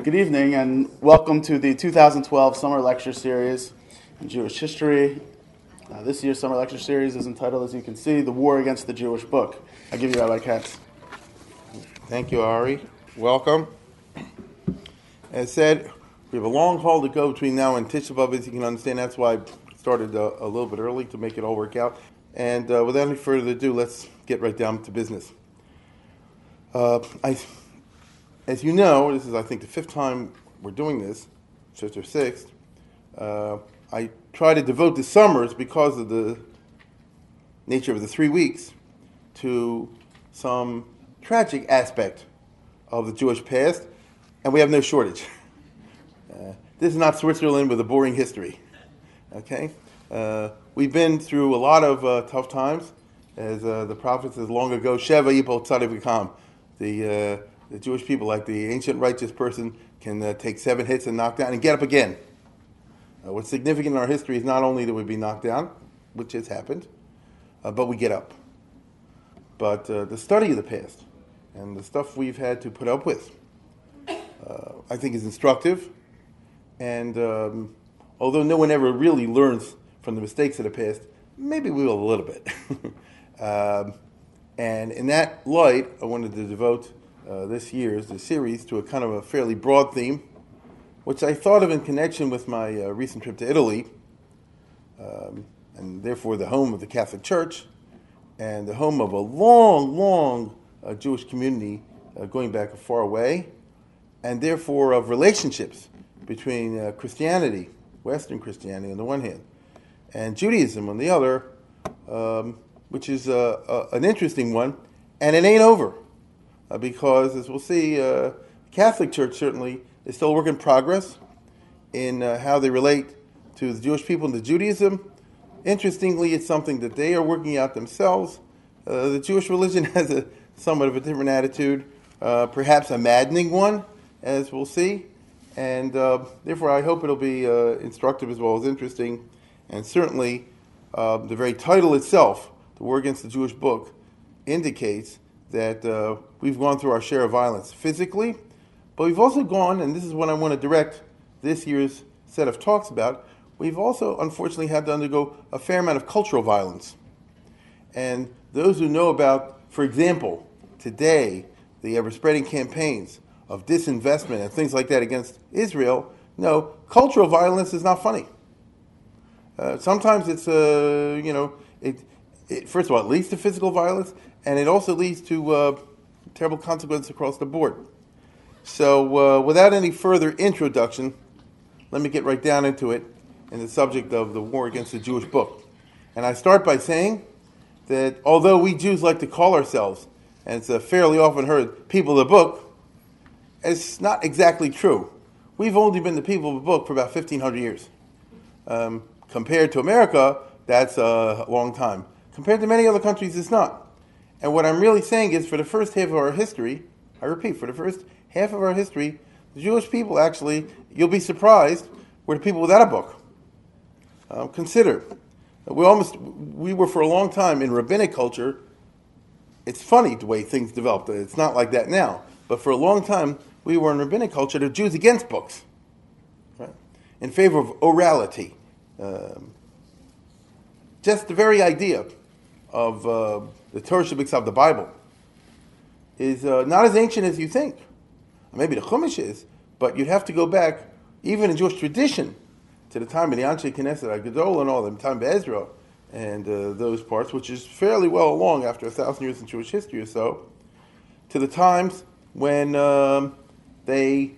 Good evening and welcome to the 2012 Summer Lecture Series in Jewish History. Uh, this year's Summer Lecture Series is entitled, as you can see, The War Against the Jewish Book. I give you Rabbi Katz. Thank you, Ari. Welcome. As said, we have a long haul to go between now and Tisha B'Av, as you can understand. That's why I started uh, a little bit early to make it all work out. And uh, without any further ado, let's get right down to business. Uh, I, as you know, this is, I think, the fifth time we're doing this, fifth or sixth. Uh, I try to devote the summers because of the nature of the three weeks to some tragic aspect of the Jewish past, and we have no shortage. Uh, this is not Switzerland with a boring history. Okay? Uh, we've been through a lot of uh, tough times. As uh, the prophet says long ago, Sheva Yipol Tzadik The, uh, the Jewish people, like the ancient righteous person, can uh, take seven hits and knock down and get up again. what's significant in our history is not only that we be knocked down, which has happened, but we get up. But the study of the past and the stuff we've had to put up with, I think is instructive and um, although no one ever really learns from the mistakes of the past, maybe we will a little bit. um, and in that light, I wanted to devote uh, this year's the series to a kind of a fairly broad theme, which I thought of in connection with my uh, recent trip to Italy, um, and therefore the home of the Catholic Church, and the home of a long, long uh, Jewish community uh, going back far away, and therefore of relationships between uh, Christianity, Western Christianity on the one hand, and Judaism on the other, um, which is an interesting one, and it ain't over, uh, because as we'll see, uh, the Catholic Church certainly is still a work in progress in uh, how they relate to the Jewish people and to Judaism. Interestingly, it's something that they are working out themselves. the Jewish religion has a somewhat of a different attitude, perhaps a maddening one, as we'll see and uh, therefore I hope it'll be uh, instructive as well as interesting. And certainly, uh, the very title itself, "The War Against the Jewish Book," indicates that uh, we've gone through our share of violence physically, but we've also gone, and this is what I want to direct this year's set of talks about. We've also, unfortunately, had to undergo a fair amount of cultural violence. And those who know about, for example, today, the ever spreading campaigns of disinvestment and things like that against Israel, no, cultural violence is not funny. Uh, sometimes it's, uh, you know, it, it, first of all, it leads to physical violence, and it also leads to uh, terrible consequences across the board. So, uh, without any further introduction, let me get right down into it in the subject of the war against the Jewish book. And I start by saying that although we Jews like to call ourselves, and it's fairly often heard, people of the book, it's not exactly true. We've only been the people of the book for about 1,500 years. Um, compared to America, that's a long time. Compared to many other countries, it's not. And what I'm really saying is, for the first half of our history, I repeat, for the first half of our history, the Jewish people actually, you'll be surprised, were the people without a book. Um, consider, we almost, we were for a long time in rabbinic culture. It's funny the way things developed. It's not like that now. But for a long time, we were in rabbinic culture, the Jews against books, right? in favor of orality. Um, just the very idea of uh, the Torah of the Bible is uh, not as ancient as you think. Maybe the Chumash is, but you'd have to go back, even in Jewish tradition, to the time of the Anshe Knesset, Gadol and all, the time of Ezra, and uh, those parts, which is fairly well along after a thousand years in Jewish history or so, to the times when um, they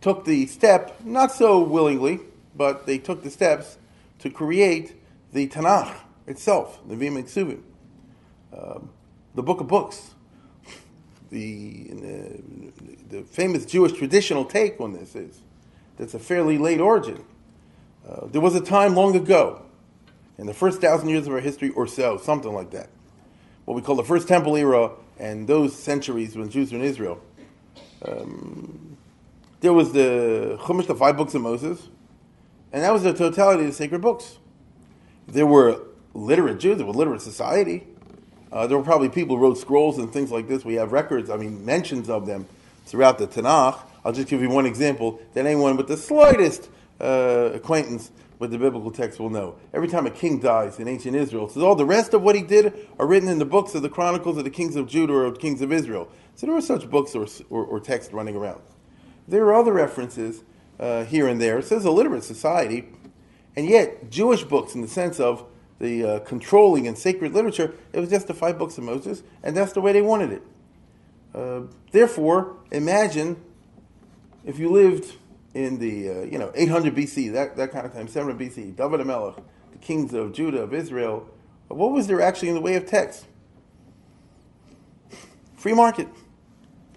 took the step, not so willingly, but they took the steps to create the Tanakh itself, the Vim Suvim, um, the book of books. the, the, the famous Jewish traditional take on this is that's a fairly late origin. Uh, there was a time long ago, in the first thousand years of our history or so, something like that, what we call the First Temple era and those centuries when Jews were in Israel. Um, there was the Chumash, the five books of Moses, and that was the totality of the sacred books. There were literate Jews, there was literate society. Uh, there were probably people who wrote scrolls and things like this. We have records, I mean, mentions of them throughout the Tanakh. I'll just give you one example that anyone with the slightest uh, acquaintance with the biblical text will know. Every time a king dies in ancient Israel, it says all the rest of what he did are written in the books of the Chronicles of the kings of Judah or kings of Israel. So there were such books or, or, or text running around. There are other references uh, here and there. It says a literate society, and yet Jewish books in the sense of the uh, controlling and sacred literature, it was just the five books of Moses, and that's the way they wanted it. Uh, therefore, imagine if you lived in the uh, you know 800 BC, that, that kind of time, 700 BC, David Melech, the kings of Judah of Israel, what was there actually in the way of text? Free market.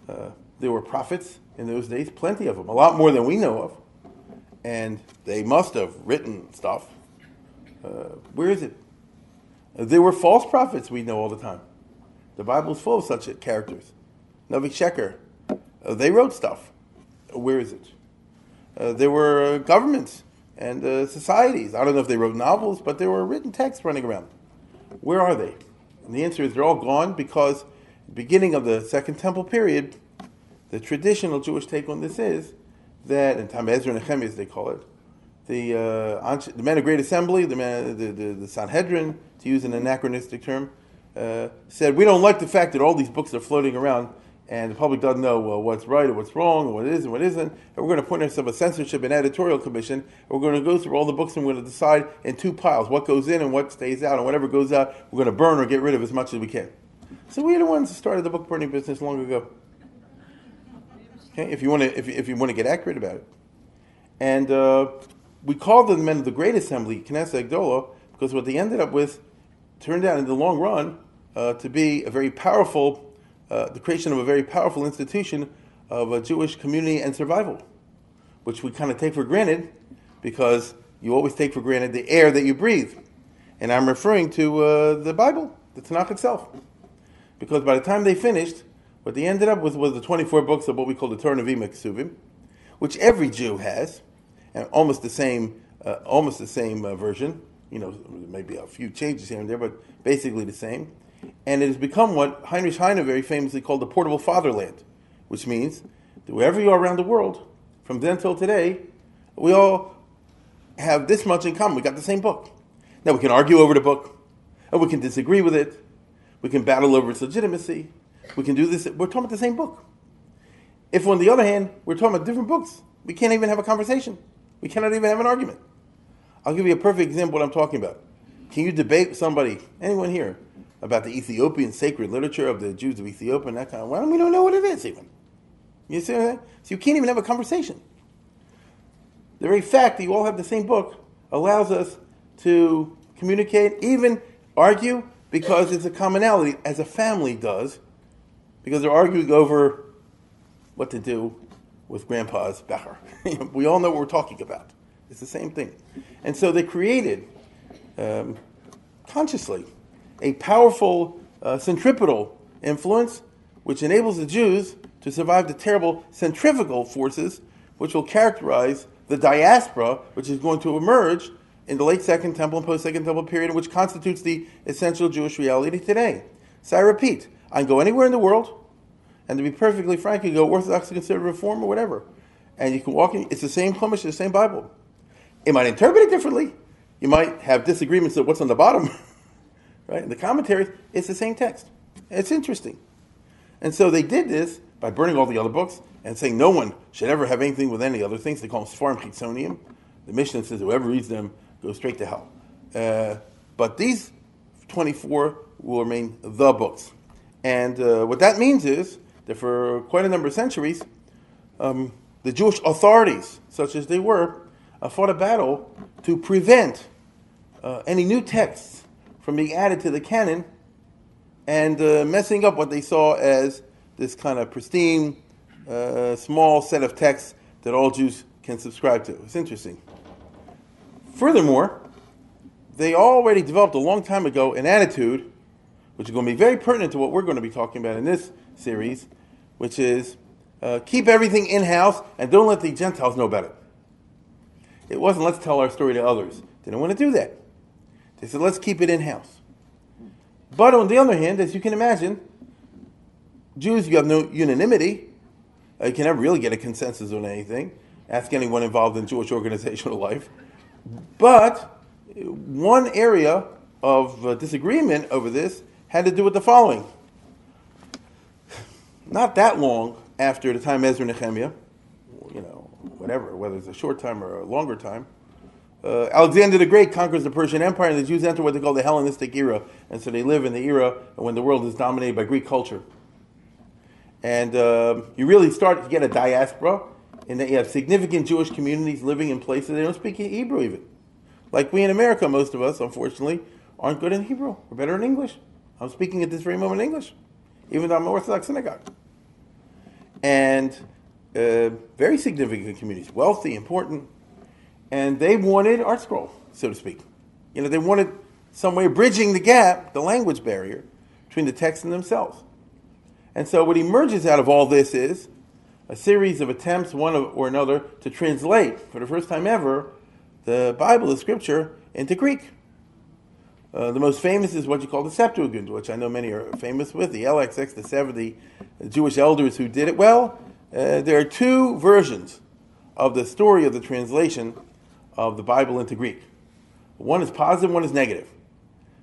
Uh, there were prophets in those days, plenty of them, a lot more than we know of, and they must have written stuff uh, where is it? Uh, there were false prophets we know all the time. The Bible is full of such characters. Navi Sheker, uh, they wrote stuff. Where is it? Uh, there were governments and societies. I don't know if they wrote novels, but there were written texts running around. Where are they? And the answer is they're all gone because beginning of the Second Temple period, the traditional Jewish take on this is that, in time Ezra and Nehemiah, as they call it, the, uh, the men of Great Assembly, the, the, the, the, Sanhedrin, to use an anachronistic term, uh, said, We don't like the fact that all these books are floating around and the public doesn't know well, what's right or what's wrong or what is and what isn't. And we're going to appoint ourselves a censorship and editorial commission. And we're going to go through all the books and we're going to decide in two piles what goes in and what stays out. And whatever goes out, we're going to burn or get rid of as much as we can. So we're the ones who started the book burning business long ago. Okay, if you want to, if, if you want to get accurate about it, and uh, we called them the men of the Great Assembly, Knesset Gdola, because what they ended up with turned out in the long run uh, to be a very powerful, uh, the creation of a very powerful institution of a Jewish community and survival, which we kind of take for granted because you always take for granted the air that you breathe. And I'm referring to uh, the Bible, the Tanakh itself. Because by the time they finished, what they ended up with was the 24 books of what we call the Torah Nevi'im Kesuvim, which every Jew has and almost the same, uh, almost the same uh, version. You know, maybe a few changes here and there, but basically the same. And it has become what Heinrich Heine very famously called the portable fatherland, which means that wherever you are around the world, from then till today, we all have this much in common. We got the same book. Now we can argue over the book, and we can disagree with it. We can battle over its legitimacy. We can do this. We're talking about the same book. If, on the other hand, we're talking about different books, we can't even have a conversation. We cannot even have an argument. I'll give you a perfect example what I'm talking about. Can you debate with somebody, anyone here, about the Ethiopian sacred literature of the Jews of Ethiopia and that kind of well, we don't know what it is even. You see? So you can't even have a conversation. The very fact that you all have the same book allows us to communicate, even argue, because it's a commonality, as a family does, because they're arguing over what to do with grandpa's Becher. we all know what we're talking about. It's the same thing. And so they created, um, consciously, a powerful uh, centripetal influence which enables the Jews to survive the terrible centrifugal forces which will characterize the diaspora, which is going to emerge in the late Second Temple and post Second Temple period, which constitutes the essential Jewish reality today. So I repeat, I can go anywhere in the world, and to be perfectly frank, you go Orthodox, conservative, Reform, or whatever, and you can walk in. It's the same Chumash, the same Bible. It might interpret it differently. You might have disagreements of what's on the bottom, right? In the commentaries, it's the same text. It's interesting. And so they did this by burning all the other books and saying no one should ever have anything with any other things. They call them Sfarim Chitzonium. The Mishnah says whoever reads them goes straight to hell. Uh, but these 24 will remain the books. And uh, what that means is that for quite a number of centuries, um, the Jewish authorities, such as they were, uh, fought a battle to prevent uh, any new texts from being added to the canon and uh, messing up what they saw as this kind of pristine, uh, small set of texts that all Jews can subscribe to. It's interesting. Furthermore, they already developed a long time ago an attitude, which is going to be very pertinent to what we're going to be talking about in this series, which is uh, keep everything in house and don't let the Gentiles know about it. It wasn't let's tell our story to others. They didn't want to do that. They said let's keep it in house. But on the other hand, as you can imagine, Jews, you have no unanimity. Uh, you can never really get a consensus on anything. Ask anyone involved in Jewish organizational life. But one area of uh, disagreement over this had to do with the following. Not that long after the time Ezra Nehemiah, you know, whatever, whether it's a short time or a longer time, uh, Alexander the Great conquers the Persian Empire, and the Jews enter what they call the Hellenistic era. And so they live in the era when the world is dominated by Greek culture. And uh, you really start to get a diaspora, and that you have significant Jewish communities living in places they don't speak Hebrew even. Like we in America, most of us, unfortunately, aren't good in Hebrew. We're better in English. I'm speaking at this very moment in English, even though I'm an Orthodox synagogue. And uh, very significant communities, wealthy, important and they wanted ArtScroll, so to speak. You know, they wanted some way of bridging the gap, the language barrier, between the text and themselves. And so what emerges out of all this is a series of attempts, one or another, to translate, for the first time ever, the Bible, the Scripture, into Greek. Uh, the most famous is what you call the Septuagint, which I know many are famous with, the LXX, the 70 Jewish elders who did it. Well, uh, there are two versions of the story of the translation of the Bible into Greek. One is positive, one is negative.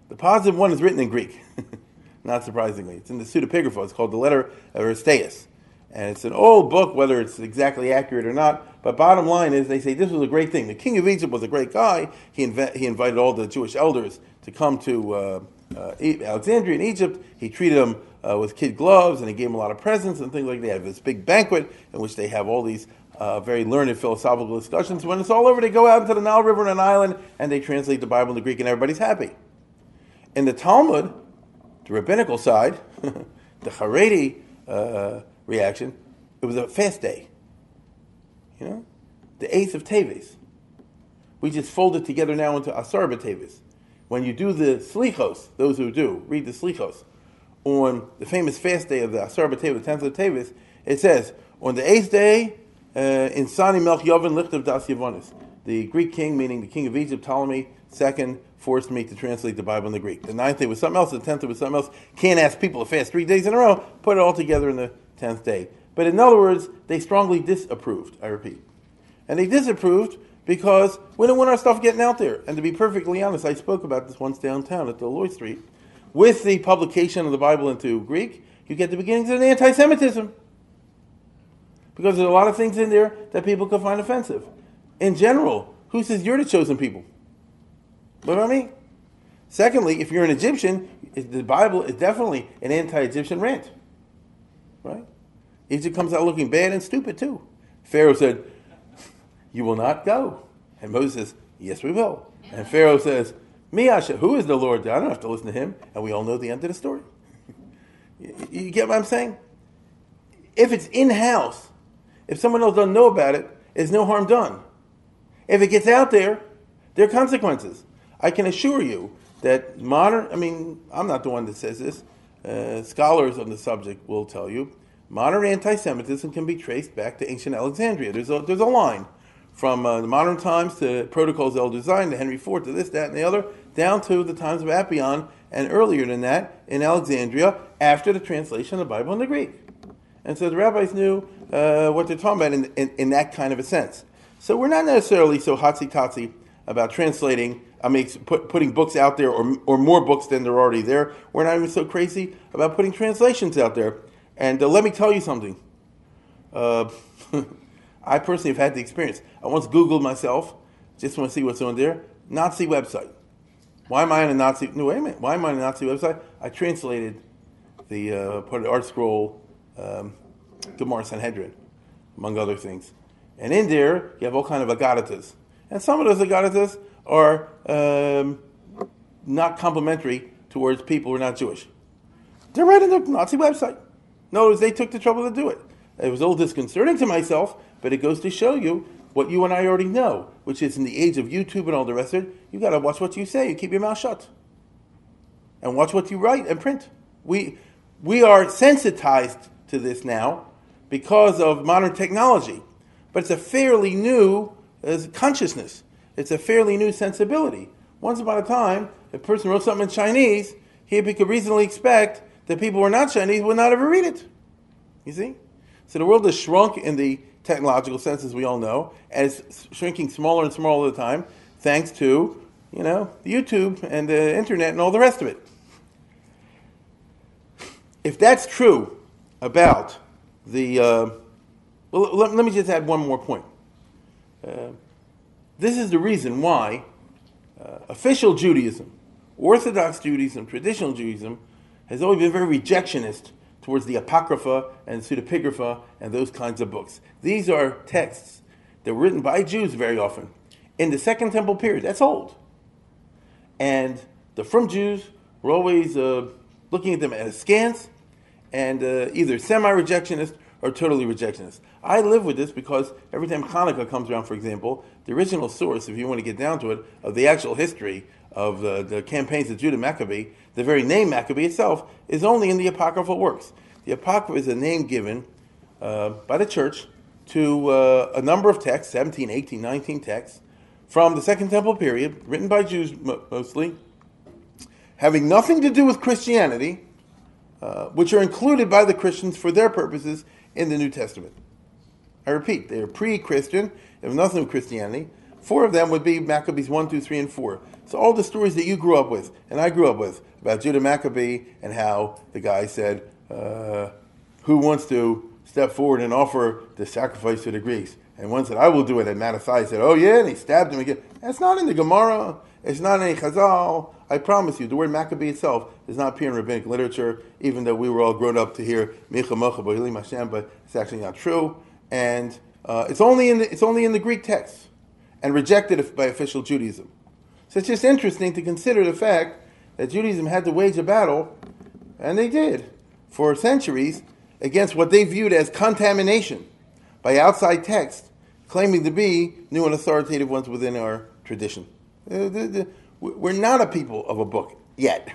The positive one is written in Greek, not surprisingly. It's in the pseudepigrapha. It's called the Letter of Aristeas. And it's an old book, whether it's exactly accurate or not. But bottom line is, they say this was a great thing. The king of Egypt was a great guy. He, inv- he invited all the Jewish elders to come to uh, uh, Alexandria in Egypt. He treated them uh, with kid gloves and he gave them a lot of presents and things like that. They have this big banquet in which they have all these uh, very learned philosophical discussions. When it's all over, they go out into the Nile River on an island and they translate the Bible into Greek, and everybody's happy. In the Talmud, the rabbinical side, the Haredi uh, reaction, it was a fast day. You know, the 8th of Teves. We just fold it together now into Asar Teves. When you do the Slichos, those who do, read the Slichos, on the famous fast day of the Asar Teves, the 10th of Teves, it says, on the 8th day, uh, in Sani Melch Yavin Licht Das Yavonis. The Greek king, meaning the king of Egypt, Ptolemy II, forced me to translate the Bible in the Greek. The ninth day was something else, the tenth day was something else. Can't ask people to fast three days in a row, put it all together in the tenth day. But in other words, they strongly disapproved, I repeat. And they disapproved because we don't want our stuff getting out there. And to be perfectly honest, I spoke about this once downtown at Lloyd Street. With the publication of the Bible into Greek, you get the beginnings of anti Semitism because there's a lot of things in there that people could find offensive. In general, who says you're the chosen people? What I mean? Secondly, if you're an Egyptian, the Bible is definitely an anti-Egyptian rant, right? Egypt comes out looking bad and stupid too. Pharaoh said, "You will not go," and Moses says, "Yes, we will." And Pharaoh says, "Miasha, who is the Lord? I don't have to listen to him." And we all know the end of the story. you get what I'm saying? If it's in house, if someone else doesn't know about it, there's no harm done. If it gets out there, there are consequences. I can assure you that modern, I mean, I'm not the one that says this, uh, scholars on the subject will tell you, modern anti Semitism can be traced back to ancient Alexandria. There's a, there's a line from uh, the modern times to Protocols El Design to Henry IV to this, that, and the other, down to the times of Apion and earlier than that in Alexandria after the translation of the Bible into Greek. And so the rabbis knew uh, what they're talking about in, in, in, that kind of a sense. So we're not necessarily so hotsy-totsy about translating, I mean, put, putting books out there or, or more books than they're already there. We're not even so crazy about putting translations out there. And uh, let me tell you something. Uh, I personally have had the experience. I once Googled myself, just want to see what's on there. Nazi website. Why am I on a Nazi? No, wait a minute. Why am I on a Nazi website? I translated the uh, part of the ArtScroll um, Gemara Sanhedrin, among other things. And in there, you have all kind of agaritas. And some of those agaritas are um, not complimentary towards people who are not Jewish. They're right on the Nazi website. Notice they took the trouble to do it. It was a little disconcerting to myself, but it goes to show you what you and I already know, which is in the age of YouTube and all the rest of it, You've got to watch what you say. You keep your mouth shut, and watch what you write and print. We we are sensitized to this now because of modern technology, but it's a fairly new uh, consciousness. It's a fairly new sensibility. Once upon a time, a person wrote something in Chinese, he could reasonably expect that people who are not Chinese would not ever read it. You see? So the world has shrunk in the technological sense, as we all know, and it's shrinking smaller and smaller all the time, thanks to, you know, YouTube and the internet and all the rest of it. If that's true about the, uh, well, let, let, me just add one more point. Uh, this is the reason why uh, official Judaism, Orthodox Judaism, traditional Judaism, has always been very rejectionist towards the Apocrypha and Pseudepigrapha and those kinds of books. These are texts that were written by Jews very often in the Second Temple period. That's old. And the frum Jews were always uh, looking at them as askance and uh, either semi rejectionist or totally rejectionist. I live with this because every time Hanukkah comes around, for example, the original source, if you want to get down to it, of the actual history of the, the campaigns of Judah Maccabee, the very name Maccabee itself, is only in the apocryphal works. The Apocrypha is a name given uh, by the church to uh, a number of texts, 17, 18, 19 texts, from the Second Temple period, written by Jews mostly, having nothing to do with Christianity, uh, which are included by the Christians for their purposes in the New Testament. I repeat, they are pre Christian, they have nothing to do with Christianity. Four of them would be Maccabees 1, 2, 3, and 4. So all the stories that you grew up with, and I grew up with, about Judah Maccabee and how the guy said, uh, Who wants to step forward and offer the sacrifice to the Greeks? And one said, I will do it. And Mattathias said, Oh, yeah. And he stabbed him again. That's not in the Gemara. It's not in Chazal. I promise you, the word Maccabee itself does not appear in rabbinic literature, even though we were all grown up to hear Micha Mocha Hashem, but it's actually not true. And uh, it's, only in the, it's only in the Greek text and rejected by official Judaism. So it's just interesting to consider the fact that Judaism had to wage a battle, and they did, for centuries, against what they viewed as contamination by outside texts, claiming to be new and authoritative ones within our tradition. Uh, we're not a people of a book yet.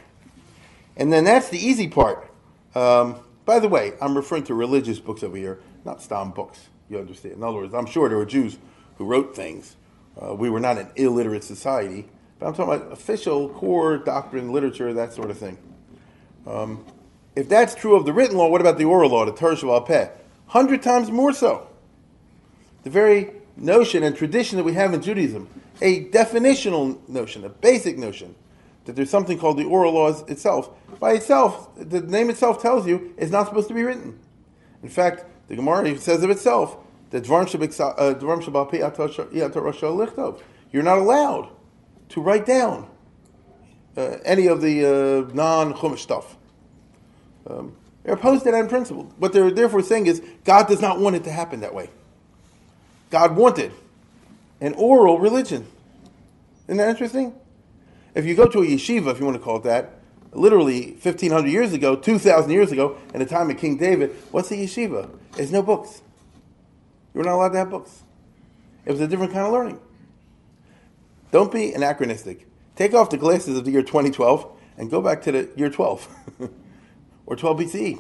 And then that's the easy part. Um, by the way, I'm referring to religious books over here, not Stam books. You understand? In other words, I'm sure there were Jews who wrote things. Uh, we were not an illiterate society, but I'm talking about official core doctrine, literature, that sort of thing. Um, if that's true of the written law, what about the oral law, the Torah Sheba'al Peh? Hundred times more so. The very notion and tradition that we have in Judaism, a definitional notion, a basic notion, that there's something called the oral laws itself. By itself, the name itself tells you it's not supposed to be written. In fact, the Gemara even says of itself that uh, you're not allowed to write down uh, any of the uh, non-chumash stuff. Um, they're opposed to that in principle. What they're therefore saying is God does not want it to happen that way. God wanted an oral religion. Isn't that interesting? If you go to a yeshiva, if you want to call it that, literally 1,500 years ago, 2,000 years ago, in the time of King David, what's a yeshiva? There's no books. You were not allowed to have books. It was a different kind of learning. Don't be anachronistic. Take off the glasses of the year 2012 and go back to the year 12 or 12 BC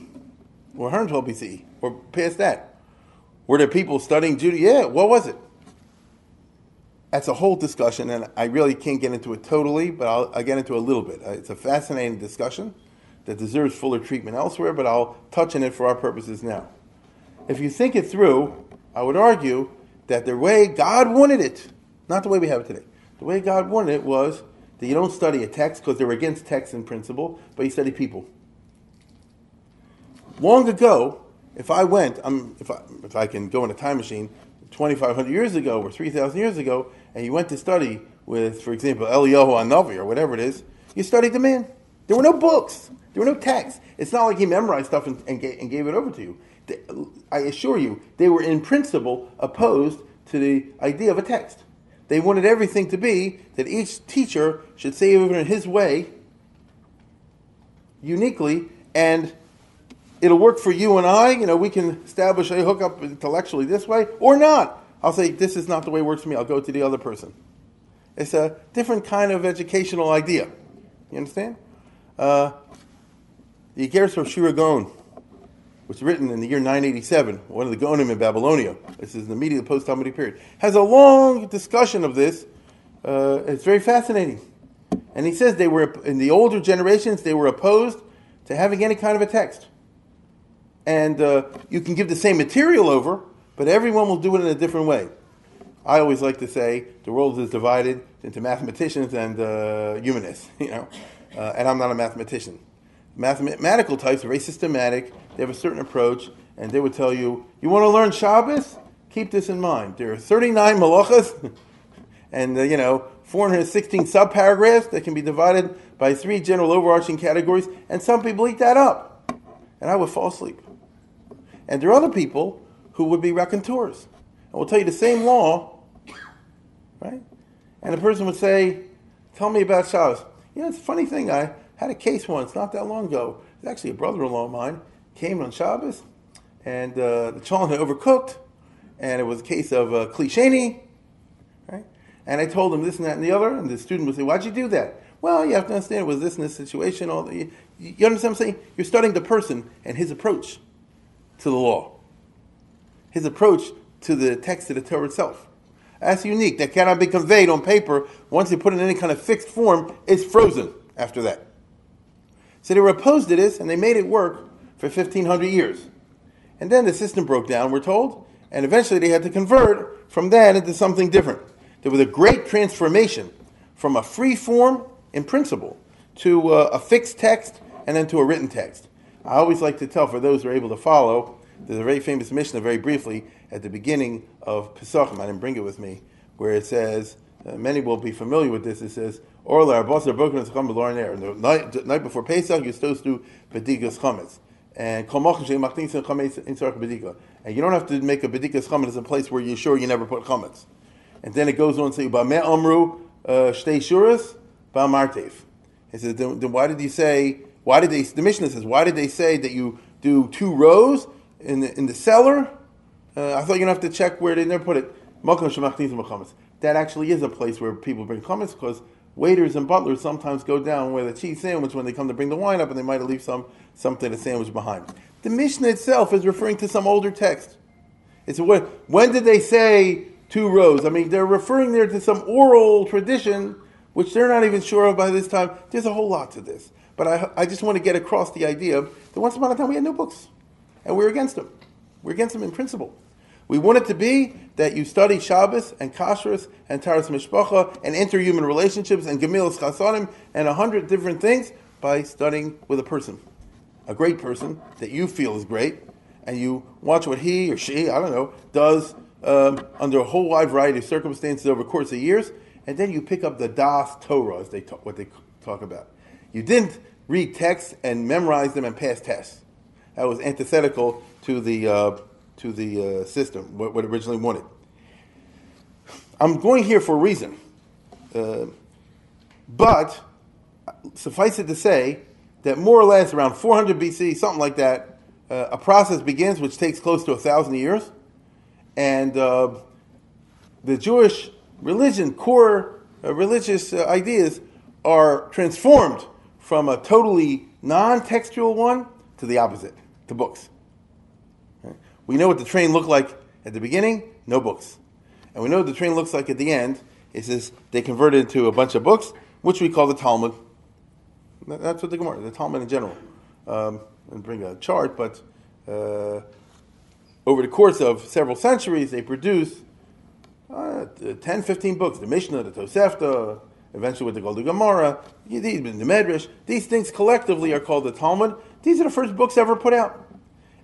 or 112 BC or past that. Were there people studying Judaism? Yeah, what was it? That's a whole discussion, and I really can't get into it totally, but I'll, I'll get into a little bit. It's a fascinating discussion that deserves fuller treatment elsewhere, but I'll touch on it for our purposes now. If you think it through, I would argue that the way God wanted it, not the way we have it today, the way God wanted it was that you don't study a text because they're against text in principle, but you study people. Long ago, if I went, um, if, I, if I can go in a time machine, 2,500 years ago or 3,000 years ago, and you went to study with, for example, Eliyahu Hanavi or whatever it is, you studied the man. There were no books. There were no texts. It's not like he memorized stuff and, and, gave, and gave it over to you. I assure you, they were in principle opposed to the idea of a text. They wanted everything to be that each teacher should say it in his way, uniquely, and it'll work for you and I. You know, we can establish a hookup intellectually this way or not. I'll say, this is not the way it works for me. I'll go to the other person. It's a different kind of educational idea. You understand? Uh, the of Sherira Gaon was written in the year 987, one of the Gaonim in Babylonia. This is in the immediate post-Talmudic period. Has a long discussion of this. Uh, it's very fascinating. And he says they were, in the older generations, they were opposed to having any kind of a text. And uh, you can give the same material over, but everyone will do it in a different way. I always like to say the world is divided into mathematicians and uh, humanists, you know, uh, and I'm not a mathematician. Mathematical types are very systematic. They have a certain approach, and they would tell you, you want to learn Shabbos? Keep this in mind. There are 39 malachas, and uh, you know 416 subparagraphs that can be divided by three general overarching categories, and some people eat that up, and I would fall asleep. And there are other people who would be raconteurs, and will tell you the same law, right? And the person would say, "Tell me about Shabbos." You know, it's a funny thing. I had a case once, not that long ago. It's actually a brother-in-law of mine came on Shabbos, and uh, the cholent had overcooked, and it was a case of uh, klisheni, right? And I told him this and that and the other, and the student would say, "Why'd you do that?" Well, you have to understand it was this and this situation. All the, you, you understand what I'm saying? You're studying the person and his approach to the law, his approach to the text of the Torah itself. That's unique. That cannot be conveyed on paper. Once you put it in any kind of fixed form, it's frozen after that. So they were opposed to this, and they made it work for 1,500 years. And then the system broke down, we're told, and eventually they had to convert from that into something different. There was a great transformation from a free form in principle to uh, a fixed text and then to a written text. I always like to tell, for those who are able to follow, there's a very famous Mishnah, very briefly, at the beginning of Pesachim. I didn't bring it with me, where it says, uh, many will be familiar with this. It says, Orla, Arbosar, Broken, and The night, night before Pesach, you're supposed to Bedikas Chametz. And you don't have to make a bedikas chametz in a place where you're sure you never put chametz. And then it goes on to say, "Ba'me amru uh, shtei shuras ba'martev." He says, then, then why did he say? Why did they? The Mishnah says, why did they say that you do two rows in the, in the cellar? Uh, I thought you don't have to check where they never put it. That actually is a place where people bring chametz because waiters and butlers sometimes go down with a cheese sandwich when they come to bring the wine up, and they might leave some something a sandwich behind. The Mishnah itself is referring to some older text. It's when, when did they say two rows? I mean, they're referring there to some oral tradition, which they're not even sure of by this time. There's a whole lot to this. But I, I just want to get across the idea that once upon a time we had no books, and we were against them. We're against them in principle. We want it to be that you study Shabbos and Kashrus and Taharas Mishpacha and interhuman relationships and Gemilas Chasadim and a hundred different things by studying with a person, a great person that you feel is great, and you watch what he or she, I don't know, does um, under a whole wide variety of circumstances over the course of years, and then you pick up the Das Torah, as they talk, what they talk about. You didn't read texts and memorize them and pass tests. That was antithetical to the uh, to the uh, system, what, what originally wanted. I'm going here for a reason. Uh, but suffice it to say that more or less around 400 BC, something like that, uh, a process begins which takes close to a thousand years. And uh, the Jewish religion, core uh, religious uh, ideas, are transformed from a totally non textual one to the opposite, to books. We know what the train looked like at the beginning, no books. And we know what the train looks like at the end. It says they converted it to a bunch of books, which we call the Talmud. That's what the Gemara, the Talmud in general. Um, and bring a chart, but uh, over the course of several centuries, they produce uh, 10, 15 books. The Mishnah, the Tosefta, eventually call the Gemara, the Medrash. These things collectively are called the Talmud. These are the first books ever put out.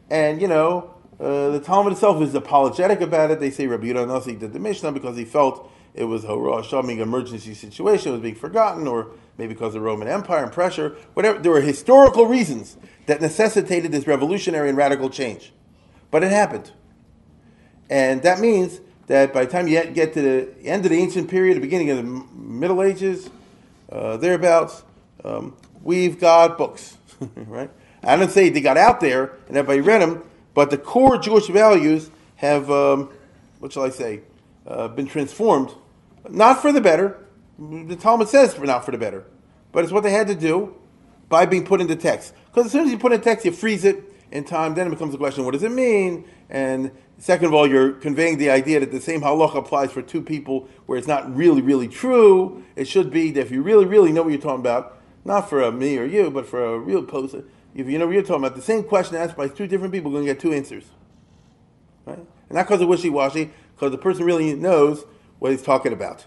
And, you know, uh, the Talmud itself is apologetic about it. They say Rabbi Yehuda Nasi did the Mishnah because he felt it was a Shaming emergency situation, it was being forgotten, or maybe because of the Roman Empire and pressure. Whatever. There were historical reasons that necessitated this revolutionary and radical change. But it happened. And that means that by the time you get to the end of the ancient period, the beginning of the Middle Ages, uh, thereabouts, um, we've got books, right? I don't say they got out there and everybody read them, but the core Jewish values have, um, what shall I say, uh, been transformed, not for the better. The Talmud says not for the better, but it's what they had to do by being put into text. Because as soon as you put in text, you freeze it in time. Then it becomes a question: What does it mean? And second of all, you're conveying the idea that the same halacha applies for two people, where it's not really, really true. It should be that if you really, really know what you're talking about, not for a me or you, but for a real person, if you know what you're talking about, the same question asked by two different people, going to get two answers. Right? And not because of wishy-washy, because the person really knows what he's talking about.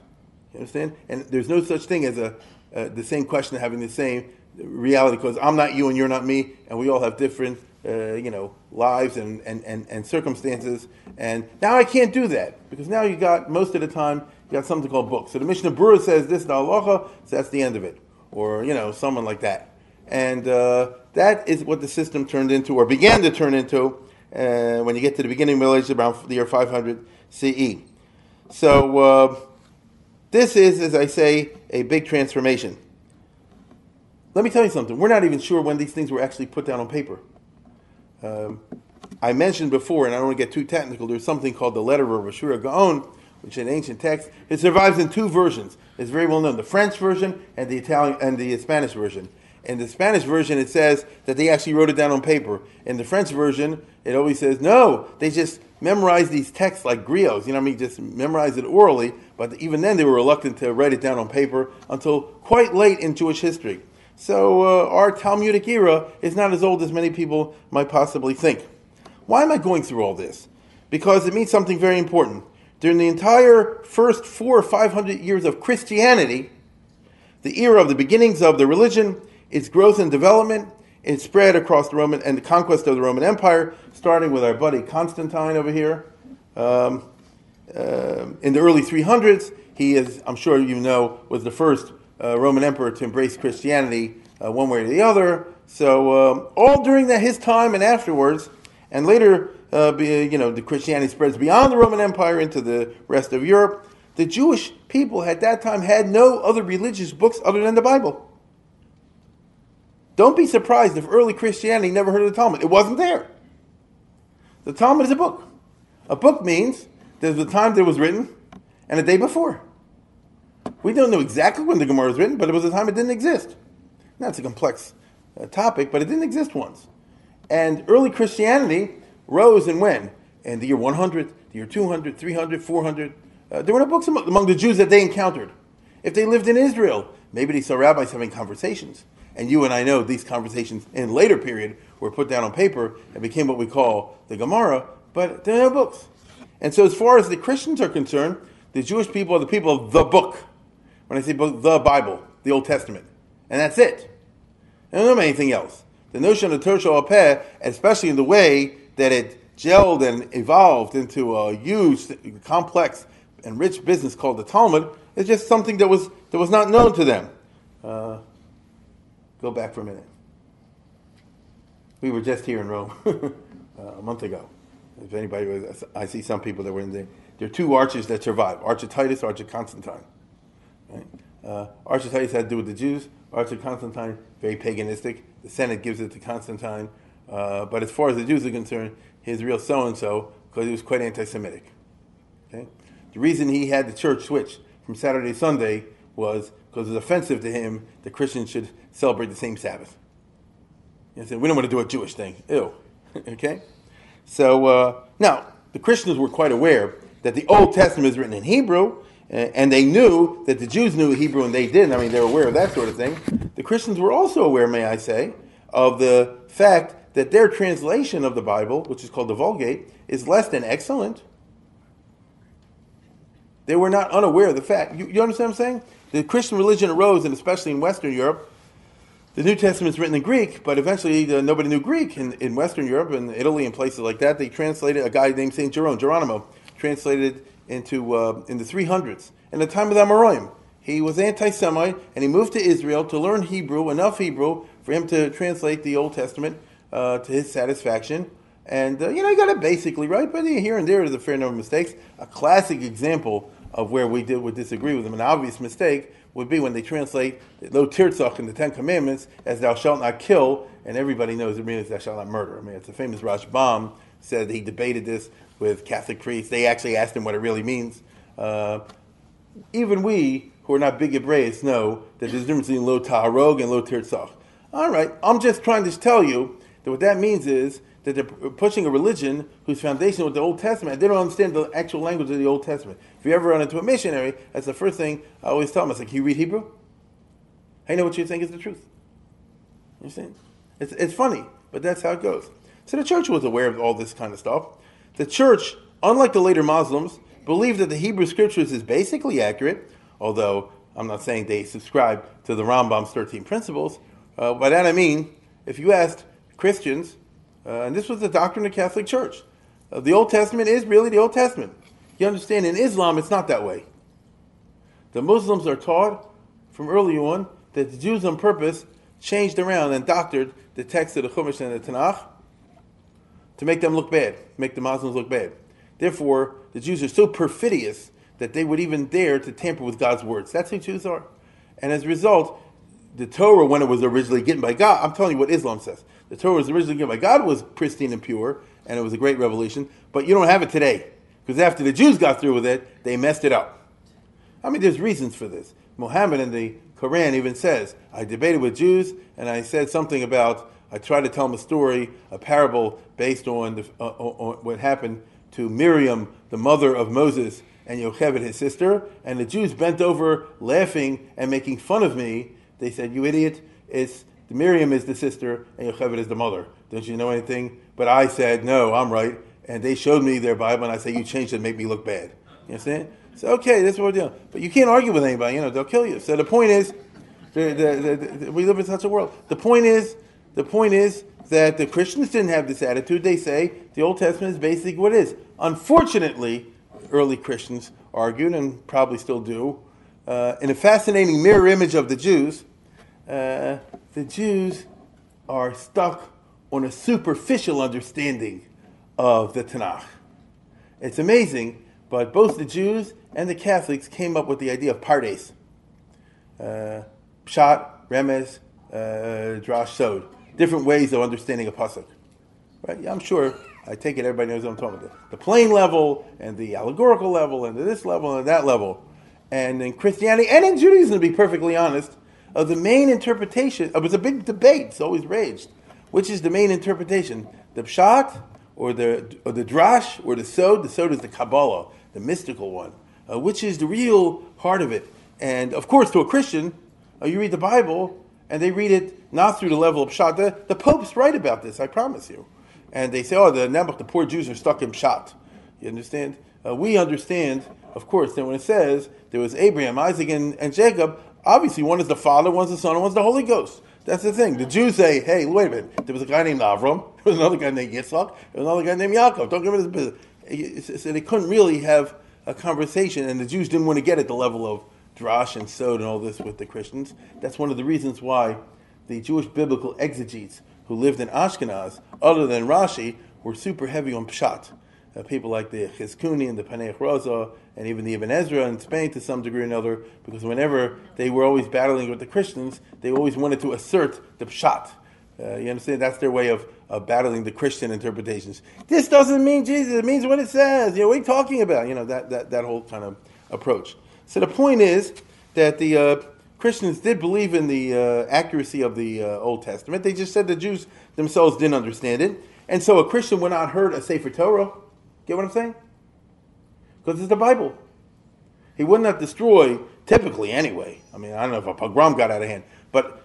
You understand? And there's no such thing as a uh, the same question having the same reality, because I'm not you and you're not me, and we all have different, uh, you know, lives and, and, and, and circumstances. And now I can't do that, because now you got, most of the time, you got something called books. So the Mishnah Berurah says this, the halacha, so that's the end of it. Or, you know, someone like that. And uh, that is what the system turned into, or began to turn into, uh, when you get to the beginning of the Middle Ages, around the year 500 CE. So uh, this is, as I say, a big transformation. Let me tell you something. We're not even sure when these things were actually put down on paper. Um, I mentioned before, and I don't want to get too technical, there's something called the letter of Rosh Gaon, which is an ancient text. It survives in two versions. It's very well known: the French version and the Italian and the Spanish version. In the Spanish version, it says that they actually wrote it down on paper. In the French version, it always says no, they just memorized these texts like griots. You know what I mean? Just memorized it orally. But even then, they were reluctant to write it down on paper until quite late in Jewish history. So uh, our Talmudic era is not as old as many people might possibly think. Why am I going through all this? Because it means something very important. During the entire first four or five hundred years of Christianity, the era of the beginnings of the religion, its growth and development, its spread across the Roman and the conquest of the Roman Empire, starting with our buddy Constantine over here. Um, uh, in the early 300s, he is, I'm sure you know, was the first uh, Roman emperor to embrace Christianity uh, one way or the other. So um, all during that, his time and afterwards, and later, uh, be, you know, the Christianity spreads beyond the Roman Empire into the rest of Europe. The Jewish people at that time had no other religious books other than the Bible. Don't be surprised if early Christianity never heard of the Talmud. It wasn't there. The Talmud is a book. A book means there's the time that it was written and a day before. We don't know exactly when the Gemara was written, but it was a time it didn't exist. Now it's a complex uh, topic, but it didn't exist once. And early Christianity rose and when? In the year 100, the year 200, 300, 400. Uh, there were no books among, among the Jews that they encountered. If they lived in Israel, maybe they saw rabbis having conversations. And you and I know these conversations in later period were put down on paper and became what we call the Gemara, but they're no books. And so, as far as the Christians are concerned, the Jewish people are the people of the book. When I say book, the Bible, the Old Testament. And that's it. I don't know anything else. The notion of Torah Peh, especially in the way that it gelled and evolved into a huge, complex, and rich business called the Talmud, is just something that was, that was not known to them. Uh, Go back for a minute. We were just here in Rome uh, a month ago. If anybody was, I see some people that were in there. There are two arches that survive: Archetitus, Arch Constantine. Right? Uh, Archetitus had to do with the Jews. Arch Constantine, very paganistic. The Senate gives it to Constantine. Uh, but as far as the Jews are concerned, he's real so and so because he was quite anti-Semitic. Okay? The reason he had the church switch from Saturday to Sunday was because it was offensive to him that Christians should celebrate the same Sabbath. You know, we don't want to do a Jewish thing. Ew. okay? So, uh, now, the Christians were quite aware that the Old Testament is written in Hebrew, and they knew that the Jews knew Hebrew and they didn't. I mean, they were aware of that sort of thing. The Christians were also aware, may I say, of the fact that their translation of the Bible, which is called the Vulgate, is less than excellent. They were not unaware of the fact. You, you understand what I'm saying? The Christian religion arose, and especially in Western Europe, the New Testament is written in Greek, but eventually uh, nobody knew Greek in, in Western Europe and Italy and places like that. They translated a guy named Saint Jerome, Geronimo, translated into uh, in the 300s. In the time of the Amoraim, he was anti-Semite and he moved to Israel to learn Hebrew, enough Hebrew for him to translate the Old Testament uh, to his satisfaction. And uh, you know, he got it basically right, but here and there there's a fair number of mistakes. A classic example of where we did, would disagree with him, An obvious mistake would be when they translate lo tirtzach in the Ten Commandments as thou shalt not kill, and everybody knows it means thou shalt not murder. I mean, it's a famous Rashbam said he debated this with Catholic priests. They actually asked him what it really means. Uh, even we, who are not big Hebraeus, know that there's a difference between lo taharog and lo tirtzach. All right, I'm just trying to tell you that what that means is that they're pushing a religion whose foundation was the Old Testament. They don't understand the actual language of the Old Testament. If you ever run into a missionary, that's the first thing I always tell them. It's like, can you read Hebrew? I know what you think is the truth. You understand? It's, it's funny, but that's how it goes. So the church was aware of all this kind of stuff. The church, unlike the later Muslims, believed that the Hebrew scriptures is basically accurate, although I'm not saying they subscribe to the Rambam's 13 principles. Uh, by that I mean, if you asked Christians, uh, and this was the doctrine of the Catholic Church. Uh, the Old Testament is really the Old Testament. You understand, in Islam, it's not that way. The Muslims are taught from early on that the Jews on purpose changed around and doctored the text of the Chumash and the Tanakh to make them look bad, make the Muslims look bad. Therefore, the Jews are so perfidious that they would even dare to tamper with God's words. That's who Jews are. And as a result, the Torah, when it was originally given by God, I'm telling you what Islam says. The Torah was originally given by God, was pristine and pure, and it was a great revelation. But you don't have it today. Because after the Jews got through with it, they messed it up. I mean, there's reasons for this. Muhammad in the Quran even says, I debated with Jews, and I said something about, I tried to tell them a story, a parable based on, the, uh, on what happened to Miriam, the mother of Moses, and Yocheved, his sister. And the Jews bent over, laughing and making fun of me. They said, You idiot, it's Miriam is the sister and Yocheved is the mother. Don't you know anything? But I said, no, I'm right. And they showed me their Bible, and I said, you changed it make me look bad. You understand? So, okay, that's what we're doing. But you can't argue with anybody, you know, they'll kill you. So the point is, the, the, the, we live in such a world. The point is, the point is that the Christians didn't have this attitude. They say the Old Testament is basically what it is. Unfortunately, early Christians argued, and probably still do, uh, in a fascinating mirror image of the Jews, uh, the Jews are stuck on a superficial understanding of the Tanakh. It's amazing, but both the Jews and the Catholics came up with the idea of pardes. Uh, pshat, remez, uh, drash, sod. Different ways of understanding a pasuk. Right? Yeah, I'm sure. I take it everybody knows what I'm talking about. The plain level and the allegorical level and this level and that level. And in Christianity and in Judaism, to be perfectly honest, of the main interpretation. It was a big debate. It's always raged. Which is the main interpretation? The pshat or the or the drash or the sod? The sod is the Kabbalah, the mystical one, uh, which is the real heart of it. And of course, to a Christian, uh, you read the Bible and they read it not through the level of pshat. The, the Pope's right about this. I promise you. And they say, oh, the the poor Jews are stuck in pshat. You understand? Uh, we understand, of course, that when it says there was Abraham, Isaac, and, and Jacob, Obviously, one is the Father, one's the Son, and one's the Holy Ghost. That's the thing. The Jews say, hey, wait a minute. There was a guy named Avram. There was another guy named Yitzhak. There was another guy named Yaakov. Don't give me this business. So they couldn't really have a conversation, and the Jews didn't want to get at the level of drash and sod and all this with the Christians. That's one of the reasons why the Jewish biblical exegetes who lived in Ashkenaz, other than Rashi, were super heavy on Pshat. Uh, people like the Chizkuni and the Paneach Raza and even the Ibn Ezra in Spain to some degree or another, because whenever they were always battling with the Christians, they always wanted to assert the pshat. Uh, you understand? That's their way of, of battling the Christian interpretations. This doesn't mean Jesus. It means what it says. You know, what are you talking about? You know, that, that, that whole kind of approach. So the point is that the uh, Christians did believe in the uh, accuracy of the uh, Old Testament. They just said the Jews themselves didn't understand it. And so a Christian would not hurt a Sefer Torah. Get what I'm saying? Because it's the Bible. He would not destroy, typically anyway. I mean, I don't know if a pogrom got out of hand, but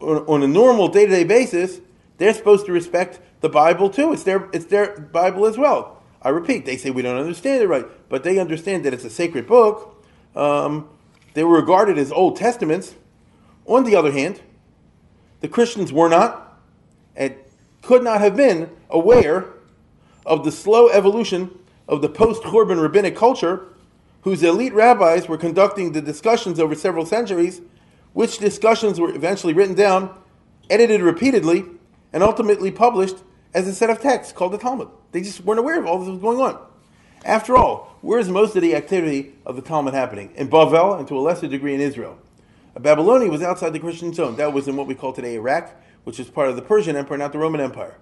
on, a normal day to day basis, they're supposed to respect the Bible too. It's their, it's their Bible as well. I repeat, they say we don't understand it right, but they understand that it's a sacred book. Um, they were regarded as Old Testaments. On the other hand, the Christians were not and could not have been aware of the slow evolution of the post Khurban rabbinic culture, whose elite rabbis were conducting the discussions over several centuries, which discussions were eventually written down, edited repeatedly, and ultimately published as a set of texts called the Talmud. They just weren't aware of all this was going on. After all, where's most of the activity of the Talmud happening? In Bavel and to a lesser degree in Israel. Babylonia was outside the Christian zone. That was in what we call today Iraq, which is part of the Persian Empire, not the Roman Empire.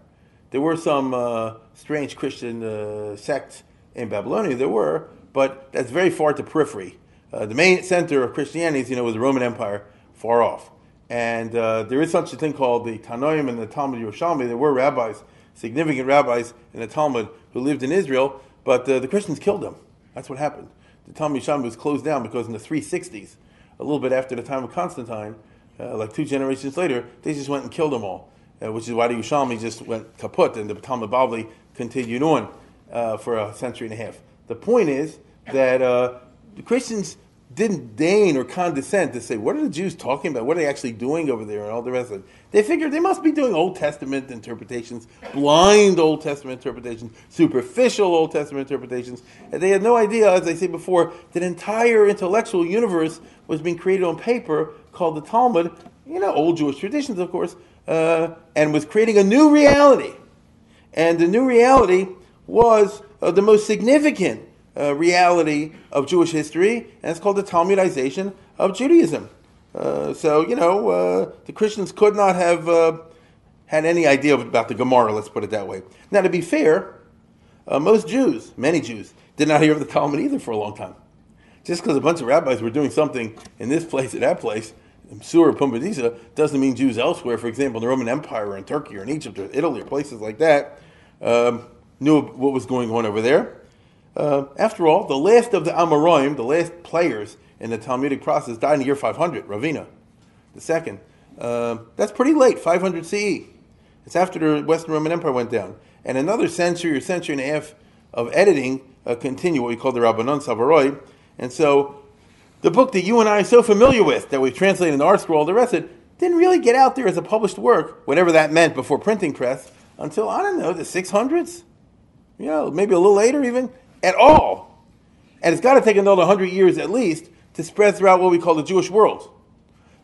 There were some uh, strange Christian uh, sects in Babylonia, there were, but that's very far to periphery. Uh, the main center of Christianity, you know, was the Roman Empire, far off. And uh, there is such a thing called the Tanoim and the Talmud Yerushalmi. There were rabbis, significant rabbis in the Talmud who lived in Israel, but uh, the Christians killed them. That's what happened. The Talmud Yerushalmi was closed down because in the 360s, a little bit after the time of Constantine, uh, like two generations later, they just went and killed them all, uh, which is why the Yerushalmi just went kaput and the Talmud Bavli continued on uh, for a century and a half. The point is that uh, the Christians didn't deign or condescend to say, what are the Jews talking about? What are they actually doing over there and all the rest of it? They figured they must be doing Old Testament interpretations, blind Old Testament interpretations, superficial Old Testament interpretations. And they had no idea, as I said before, that entire intellectual universe was being created on paper called the Talmud, you know, old Jewish traditions, of course, uh, and was creating a new reality. And the new reality was uh, the most significant uh, reality of Jewish history, and it's called the Talmudization of Judaism. Uh, so, you know, uh, the Christians could not have uh, had any idea about the Gemara, let's put it that way. Now, to be fair, most Jews, many Jews, did not hear of the Talmud either for a long time. Just because a bunch of rabbis were doing something in this place or that place, Sur Pumbedisa, doesn't mean Jews elsewhere, for example, in the Roman Empire or in Turkey or in Egypt or Italy or places like that, um, knew what was going on over there. Uh, after all, the last of the Amoraim, the last players in the Talmudic process, died in the year 500, Ravina, the second. Uh, that's pretty late, 500 CE. It's after the Western Roman Empire went down. And another century or century and a half of editing uh, continued, what we call the Rabbanon Savaroi. And so the book that you and I are so familiar with, that we've translated into ArtScroll, the rest of it, didn't really get out there as a published work, whatever that meant before printing press, until, I don't know, the 600s? You know, maybe a little later even at all. And it's got to take another 100 years at least to spread throughout what we call the Jewish world.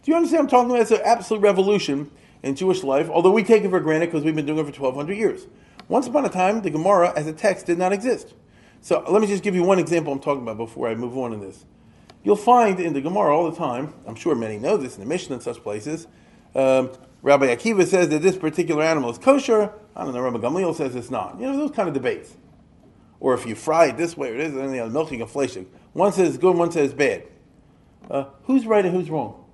Do you understand I'm talking about? It's an absolute revolution in Jewish life, although we take it for granted because we've been doing it for 1,200 years. Once upon a time, the Gemara as a text did not exist. So let me just give you one example I'm talking about before I move on in this. You'll find in the Gemara all the time, I'm sure many know this in the Mishnah and such places, um, Rabbi Akiva says that this particular animal is kosher. I don't know, Rabbi Gamliel says it's not. You know, those kind of debates or if you fry it this way or this, then you know, milking inflation. One says good, one says bad. Uh, who's right and who's wrong?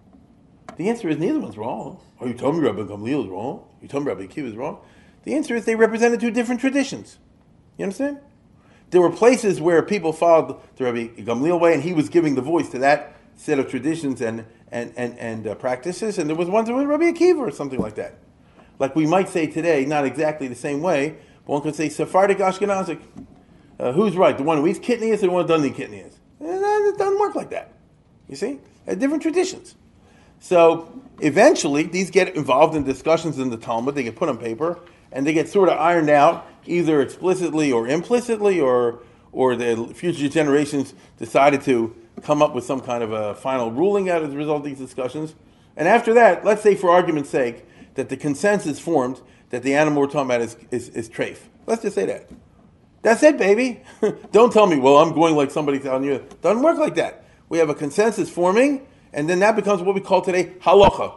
The answer is neither one's wrong. Are you telling me Rabbi Gamliel is wrong? You telling me Rabbi Akiva is wrong? The answer is they represented two different traditions. You understand? There were places where people followed the Rabbi Gamliel way, and he was giving the voice to that set of traditions and and and, and uh, practices, and there was ones with Rabbi Akiva or something like that. Like we might say today, not exactly the same way, but one could say Sephardic Ashkenazic. Uh, who's right? The one who eats kidneys or the one who doesn't eat kidneys? It doesn't work like that. You see? Different traditions. So eventually, these get involved in discussions in the Talmud. They get put on paper, and they get sort of ironed out, either explicitly or implicitly, or or the future generations decided to come up with some kind of a final ruling out as a result of these discussions. And after that, let's say, for argument's sake, that the consensus formed that the animal we're talking about is, is, is trafe. Let's just say that. That's it, baby. Don't tell me, well, I'm going like somebody telling you. Doesn't work like that. We have a consensus forming, and then that becomes what we call today halacha.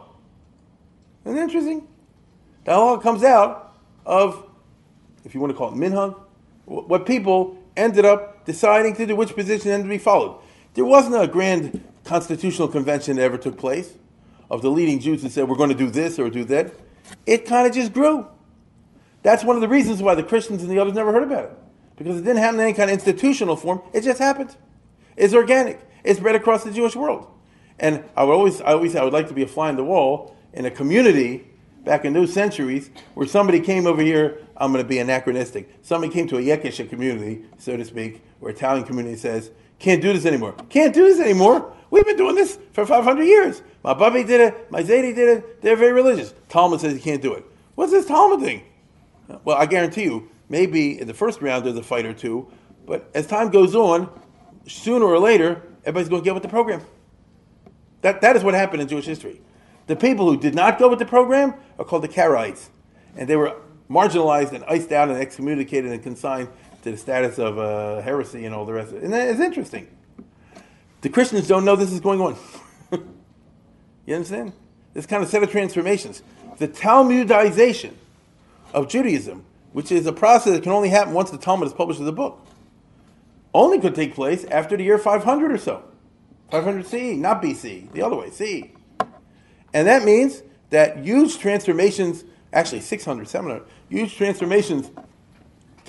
Isn't that interesting? The halacha comes out of, if you want to call it minhag, what people ended up deciding to do, which position ended to be followed. There wasn't a grand constitutional convention that ever took place of the leading Jews that said, we're going to do this or do that. It kind of just grew. That's one of the reasons why the Christians and the others never heard about it because it didn't happen in any kind of institutional form. It just happened. It's organic. It's spread across the Jewish world. And I would always, I always I would like to be a fly in the wall in a community back in those centuries where somebody came over here. I'm going to be anachronistic. Somebody came to a Yekisha community, so to speak, or Italian community says, "Can't do this anymore. Can't do this anymore. We've been doing this for 500 years. My Bubby did it. My Zaidi did it. They're very religious. Talmud says you can't do it. What's this Talmud thing? Well, I guarantee you, maybe in the first round there's a fight or two, but as time goes on, sooner or later, everybody's going to get with the program. That, that is what happened in Jewish history. The people who did not go with the program are called the Karaites, and they were marginalized and iced out and excommunicated and consigned to the status of uh, heresy and all the rest of it. And it's interesting. The Christians don't know this is going on. you understand? This kind of set of transformations. The Talmudization of Judaism, which is a process that can only happen once the Talmud is published as a book, only could take place after the year 500 or so. 500 CE, not BC, the other way, CE. And that means that huge transformations, actually 600, 700, huge transformations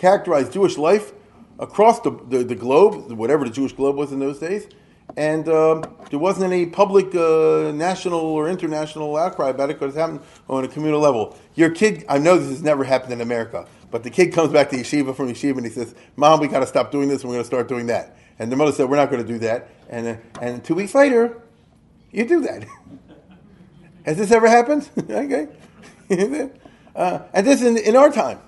characterize Jewish life across the, the, the globe, whatever the Jewish globe was in those days. And um, there wasn't any public, uh, national, or international outcry about it because it happened on a communal level. Your kid, I know this has never happened in America, but the kid comes back to yeshiva from yeshiva and he says, Mom, we got to stop doing this and we're going to start doing that. And the mother said, We're not going to do that. And, uh, and two weeks later, you do that. Has this ever happened? okay. uh, and this in, in our time.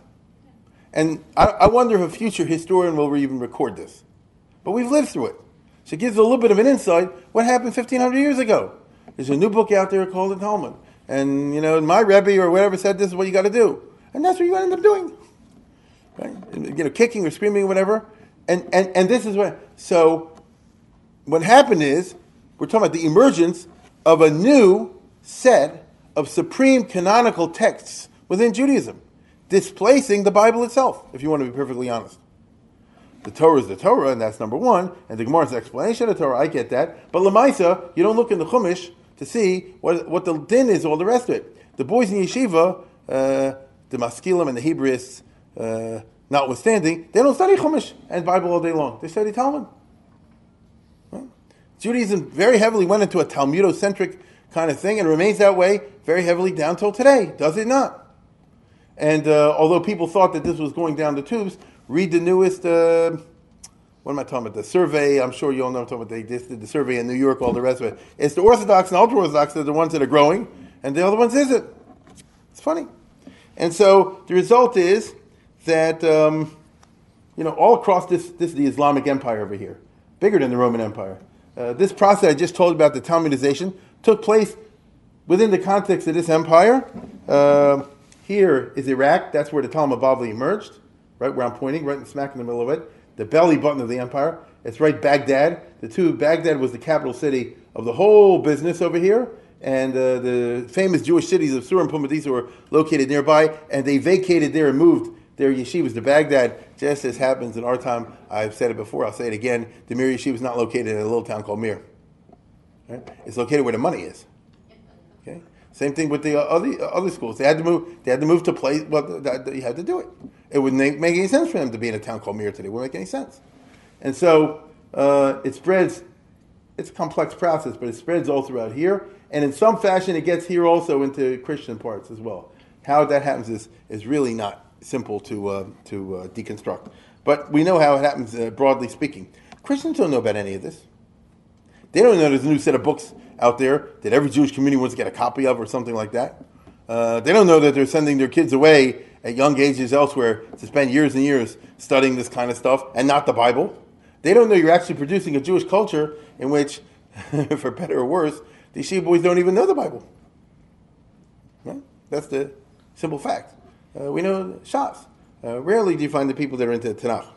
And I, I, wonder if a future historian will even record this. But we've lived through it. So it gives a little bit of an insight what happened 1,500 years ago. There's a new book out there called the Talmud. And, you know, my Rebbe or whatever said this is what you got to do. And that's what you end up doing. Right? You know, kicking or screaming or whatever. And, and, and this is what. So what happened is, we're talking about the emergence of a new set of supreme canonical texts within Judaism displacing the Bible itself, if you want to be perfectly honest. The Torah is the Torah, and that's number one, and the Gemara's explanation of the Torah, I get that. But Lamaisa, you don't look in the Chumash to see what, what the din is, all the rest of it. The boys in yeshiva, uh, the Maskilim and the Hebraists, uh, notwithstanding, they don't study Chumash and Bible all day long. They study Talmud. Judaism very heavily went into a Talmudocentric kind of thing and remains that way very heavily down till today, does it not? And uh, although people thought that this was going down the tubes, read the newest. Uh, what am I talking about? The survey. I'm sure you all know what I'm talking about. They just did the survey in New York, all the rest of it. It's the Orthodox and ultra Orthodox that are the ones that are growing, and the other ones isn't. It's funny. And so the result is that um, you know all across this this is the Islamic Empire over here, bigger than the Roman Empire. Uh, this process I just told about the Talmudization took place within the context of this empire. Uh, here is Iraq. That's where the Talmud Bavli emerged, right where I'm pointing, right smack in the middle of it. The belly button of the empire. It's right Baghdad. The two Baghdad was the capital city of the whole business over here, and uh, the famous Jewish cities of Sur and Pumbedisa were located nearby, and they vacated there and moved their yeshivas to Baghdad, just as happens in our time. I've said it before, I'll say it again. The Mir yeshiva is not located in a little town called Mir. Right? It's located where the money is. Same thing with the other other schools. They had to move. They had to move to place. Well, you had to do it. It wouldn't make, make, any sense for them to be in a town called Mir today. It wouldn't make any sense. And so uh, it spreads. It's a complex process, but it spreads all throughout here, and in some fashion, it gets here also into Christian parts as well. How that happens is is really not simple to uh, to uh, deconstruct. But we know how it happens, uh, broadly speaking. Christians don't know about any of this. They don't know there's a new set of books out there that every Jewish community wants to get a copy of or something like that. Uh, they don't know that they're sending their kids away at young ages elsewhere to spend years and years studying this kind of stuff and not the Bible. They don't know you're actually producing a Jewish culture in which, for better or worse, these Shia boys don't even know the Bible. Right? That's the simple fact. Uh, we know Shas. Uh, rarely do you find the people that are into Tanakh.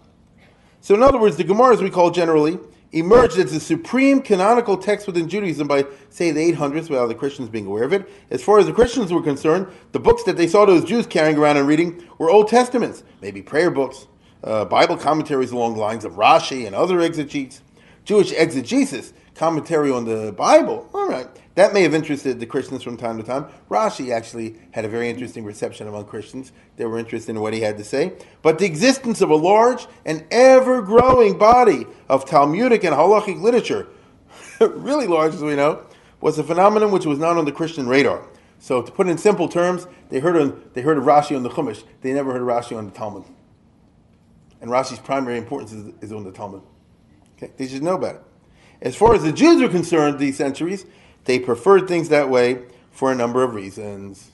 So, in other words, the Gemara, as we call generally, emerged as the supreme canonical text within Judaism by, say, the 800s, without the Christians being aware of it. As far as the Christians were concerned, the books that they saw those Jews carrying around and reading were Old Testaments, maybe prayer books, uh, Bible commentaries along the lines of Rashi and other exegetes, Jewish exegesis, commentary on the Bible. All right. That may have interested the Christians from time to time. Rashi actually had a very interesting reception among Christians. They were interested in what he had to say. But the existence of a large and ever growing body of Talmudic and halachic literature, really large as we know, was a phenomenon which was not on the Christian radar. So, to put it in simple terms, they heard, they heard of Rashi on the Chumash, they never heard of Rashi on the Talmud. And Rashi's primary importance is, is on the Talmud. Okay? They should know about it. As far as the Jews are concerned, these centuries, they preferred things that way for a number of reasons.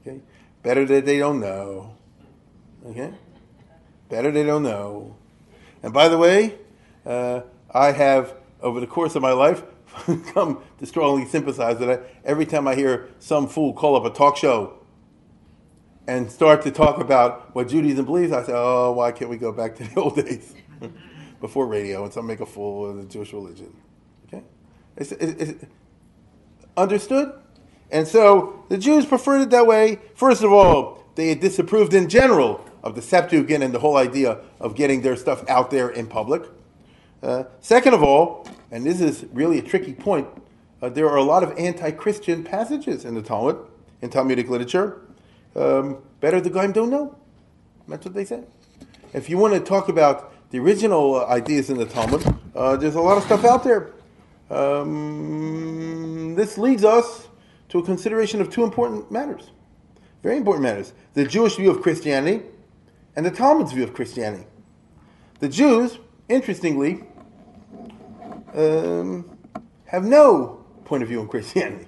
Okay? Better that they don't know. Okay? Better they don't know. And by the way, uh, I have, over the course of my life, come to strongly sympathize that I, every time I hear some fool call up a talk show and start to talk about what Judaism believes, I say, oh, why can't we go back to the old days before radio and some make a fool of the Jewish religion? Okay, it's, it's, understood. And so the Jews preferred it that way. First of all, they disapproved in general of the Septuagint and the whole idea of getting their stuff out there in public. Uh, second of all, and this is really a tricky point, uh, there are a lot of anti-Christian passages in the Talmud, in Talmudic literature. Um, better the Goyim don't know. That's what they said. If you want to talk about the original ideas in the Talmud, uh, there's a lot of stuff out there. Um, this leads us to a consideration of two important matters, very important matters: the Jewish view of Christianity and the Talmud's view of Christianity. The Jews, interestingly, um, have no point of view in Christianity.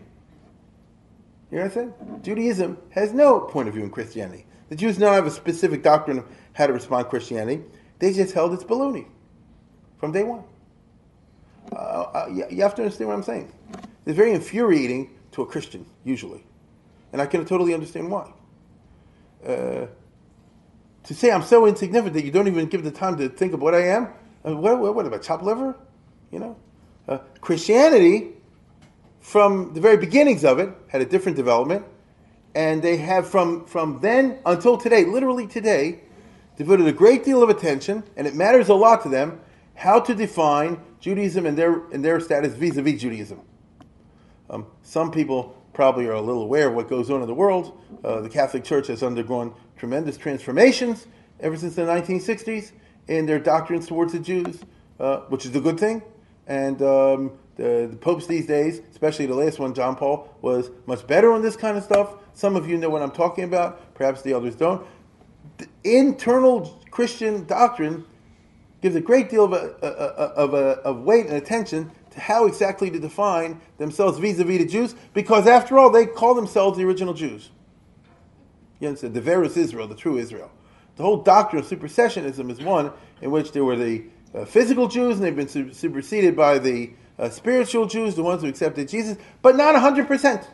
You know what I'm saying? Judaism has no point of view in Christianity. The Jews don't have a specific doctrine of how to respond to Christianity. They just held it's baloney from day one. Uh, uh, you have to understand what I'm saying. It's very infuriating to a Christian, usually. And I can totally understand why. Uh, to say I'm so insignificant that you don't even give the time to think of what I am? Uh, what, what, what about chopped liver? You know? Uh, Christianity, from the very beginnings of it, had a different development. And they have, from, from then until today, literally today, devoted a great deal of attention, and it matters a lot to them, how to define Judaism and their, and their status vis a vis Judaism. Um, some people probably are a little aware of what goes on in the world. Uh, the Catholic Church has undergone tremendous transformations ever since the 1960s in their doctrines towards the Jews, uh, which is a good thing. And um, the, the, popes these days, especially the last one, John Paul, was much better on this kind of stuff. Some of you know what I'm talking about, perhaps the others don't. The internal Christian doctrine gives a great deal of, a, of, a, of, weight and attention to how exactly to define themselves vis-a-vis the Jews, because after all, they call themselves the original Jews. You understand? The Verus Israel, the true Israel. The whole doctrine of supersessionism is one in which there were the uh, physical Jews, and they've been superseded by the uh, spiritual Jews, the ones who accepted Jesus, but not 100%.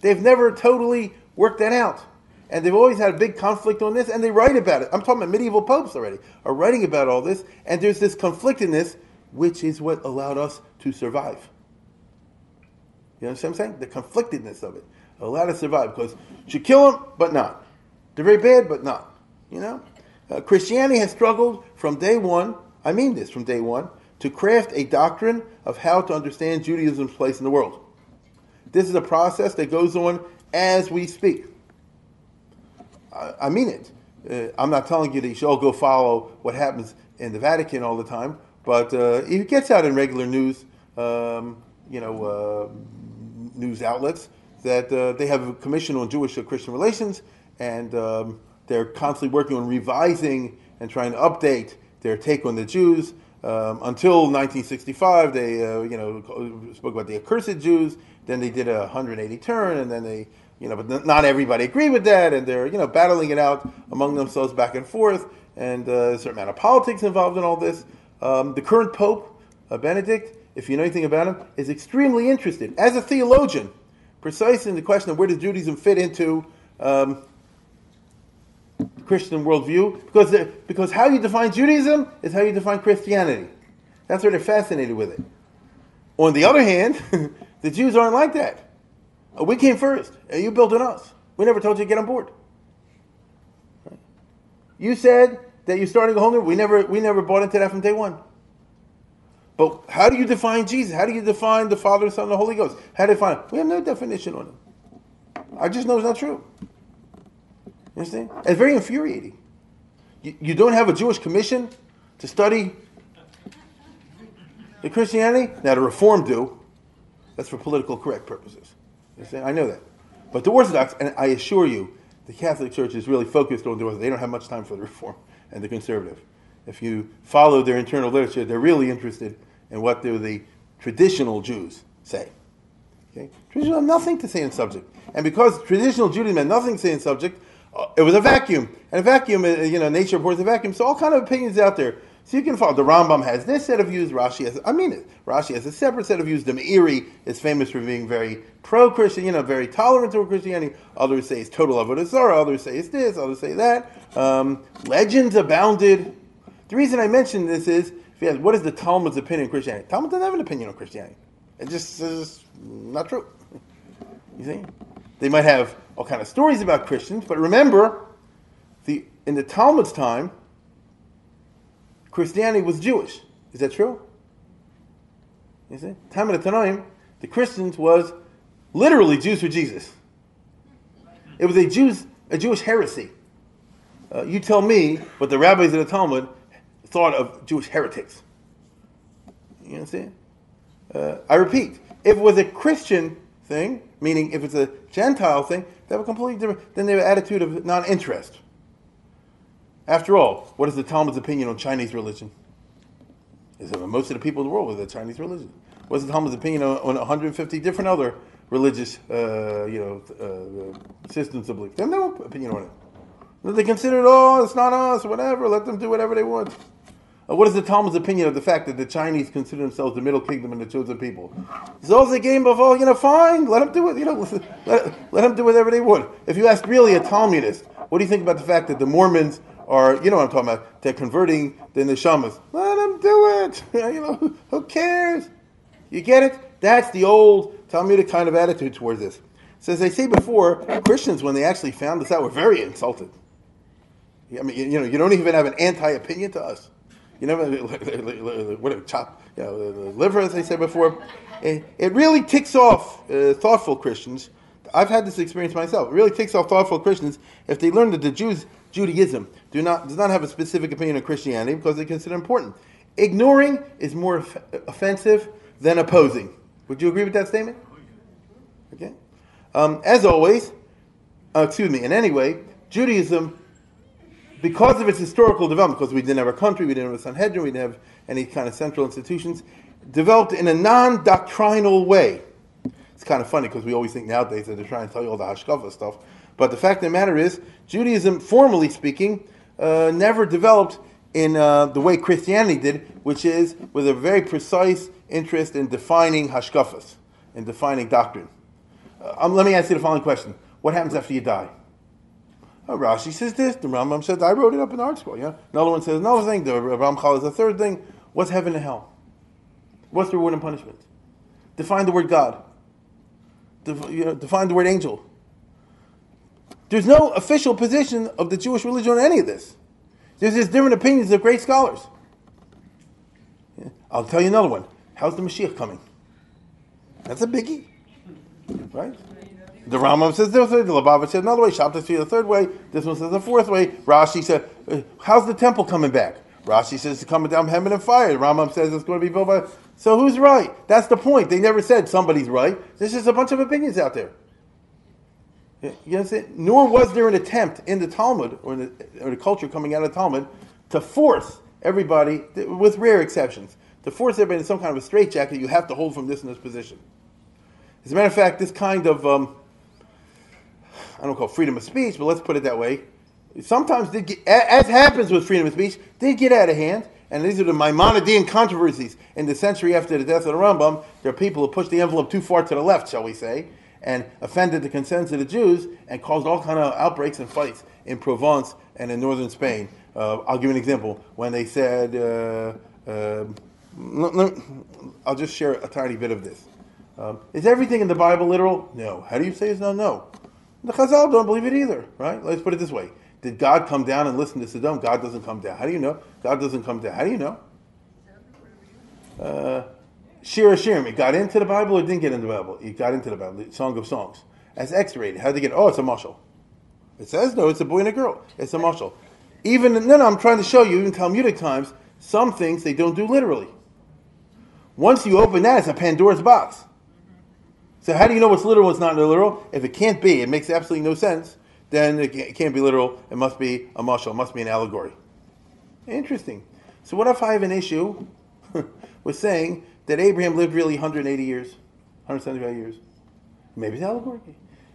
They've never totally worked that out. And they've always had a big conflict on this, and they write about it. I'm talking about medieval popes already, are writing about all this, and there's this conflictedness, which is what allowed us to survive. You know what I'm saying? The conflictedness of it allowed us to survive because should kill them, but not. They're very bad, but not. You know, uh, Christianity has struggled from day one. I mean this from day one to craft a doctrine of how to understand Judaism's place in the world. This is a process that goes on as we speak. I, I mean it. Uh, I'm not telling you that you should all go follow what happens in the Vatican all the time, but uh, it gets out in regular news, um, you know, uh, news outlets that uh, they have a commission on Jewish Christian relations, and um, they're constantly working on revising and trying to update their take on the Jews. Um, until 1965, they uh, you know spoke about the accursed Jews. Then they did a 180 turn, and then they you know, but not everybody agreed with that, and they're you know battling it out among themselves back and forth, and uh, a certain amount of politics involved in all this. Um, the current Pope, uh, Benedict, if you know anything about him, is extremely interested as a theologian, precisely in the question of where does Judaism fit into um, Christian worldview, because because how you define Judaism is how you define Christianity. That's why they're fascinated with it. On the other hand, the Jews aren't like that. Uh, we came first, and you built on us. We never told you to get on board. You said that you're starting a whole new. We never we never bought into that from day one. But how do you define Jesus? How do you define the Father, Son, and the Holy Ghost? How do you define it? We have no definition on it. I just know it's not true. You understand? It's very infuriating. You, you don't have a Jewish commission to study the Christianity? Now the Reform do. That's for political correct purposes. I know that. But the Orthodox, and I assure you, the Catholic Church is really focused on the Orthodox. They don't have much time for the Reform and the Conservative. If you follow their internal literature, they're really interested in what the traditional Jews say. Okay? Traditional have nothing to say in subject. And because traditional Judaism had nothing to say in subject, uh, it was a vacuum. And a vacuum, uh, you know, nature abhors a vacuum. So all kind of opinions out there. So you can follow. The Rambam has this set of views. Rashi has, I mean it. Rashi has a separate set of views. The Meiri is famous for being very pro-Christian, you know, very tolerant toward Christianity. Others say it's total avodah zarah. Others say it's this. Others say that. Um, legends abounded. The reason I mention this is, if you ask, what is the Talmud's opinion on Christianity? Talmud doesn't have an opinion on Christianity. It just is not true. You see, they might have all kind of stories about Christians, but remember, the in the Talmud's time, Christianity was Jewish. Is that true? You see, time of the Tanaim, the Christians was literally Jews for Jesus. It was a Jews a Jewish heresy. Uh, you tell me what the rabbis of the Talmud thought of Jewish heretics. You understand? Uh, I repeat, if it was a Christian thing, meaning if it's a Gentile thing, they have a completely different, then they an attitude of non-interest. After all, what is the Talmud's opinion on Chinese religion? Is that most of the people in the world with a Chinese religion? What's the Talmud's opinion on, on 150 different other religious, uh, you know, uh, systems of belief? They have no opinion on it. They consider it, oh, it's not us, whatever. Let them do whatever they want. Uh, what is the Talmud's opinion of the fact that the Chinese consider themselves the Middle Kingdom and the chosen people? It's also a game of, oh, you know, fine, let them do it. You know, let, let them do whatever they want. If you ask really a Talmudist, what do you think about the fact that the Mormons are, you know what I'm talking about, they're converting the neshamas? Let them do it. you know, who cares? You get it? That's the old Talmudic kind of attitude towards this. So as I say before, Christians, when they actually found this out, were very insulted. I mean, you know, you don't even have an anti-opinion to us. You know, what chop, you know, the liver, as I said before. It, it really ticks off uh, thoughtful Christians. I've had this experience myself. It really ticks off thoughtful Christians if they learn that the Jews, Judaism, do not does not have a specific opinion on Christianity because they consider it important. Ignoring is more off- offensive than opposing. Would you agree with that statement? Okay. Um, as always, uh, excuse me. In any way, Judaism because of its historical development, because we didn't have a country, we didn't have a Sanhedrin, we didn't have any kind of central institutions, developed in a non-doctrinal way. It's kind of funny because we always think nowadays that they're trying to tell you all the hashkafa stuff. But the fact of the matter is, Judaism, formally speaking, uh, never developed in uh, the way Christianity did, which is with a very precise interest in defining hashkafas, in defining doctrine. Uh, um, let me ask you the following question. What happens after you die? Uh, Rashi says this, the Rambam says, I wrote it up in ArtScroll. Yeah? Another one says another thing, the Ramchal is the third thing. What's heaven and hell? What's the reward and punishment? Define the word God. Def, you know, define the word angel. There's no official position of the Jewish religion on any of this. There's just different opinions of great scholars. I'll tell you another one. How's the Mashiach coming? That's a biggie. Right? The Rambam says this way, the Lubavitch says another way, Shabtai says the third way, this one says the fourth way. Rashi said, uh, how's the temple coming back? Rashi says it's coming down heaven and fire. The Rambam says it's going to be built by. So who's right? That's the point. They never said somebody's right. There's just a bunch of opinions out there. You? Nor was there an attempt in the Talmud or, the, or the culture coming out of the Talmud to force everybody, with rare exceptions, to force everybody in some kind of a straitjacket. You have to hold from this and this position. As a matter of fact, this kind of um, I don't call freedom of speech, but let's put it that way. Sometimes, did get, as happens with freedom of speech, did get out of hand. And these are the Maimonidean controversies. In the century after the death of the Rambam, there are people who pushed the envelope too far to the left, shall we say, and offended the consensus of the Jews and caused all kind of outbreaks and fights in Provence and in northern Spain. Uh, I'll give you an example. When they said, uh, uh, I'll just share a tiny bit of this. Um, is everything in the Bible literal? No. How do you say it's not? No. The Chazal don't believe it either, right? Let's put it this way. Did God come down and listen to Sodom? God doesn't come down. How do you know? God doesn't come down. How do you know? Uh, Shir Hashirim, it got into the Bible or didn't get into the Bible? It got into the Bible, Song of Songs. As X-rated. How did they get Oh, it's a mushal. It says, no, it's a boy and a girl. It's a mushal. Even, no, no, I'm trying to show you, even Talmudic times, some things they don't do literally. Once you open that, it's a Pandora's box. So how do you know what's literal and what's not literal? If it can't be, it makes absolutely no sense, then it can't be literal. It must be a mushal. It must be an allegory. Interesting. So what if I have an issue with saying that Abraham lived really 180 years, 175 years? Maybe it's allegory.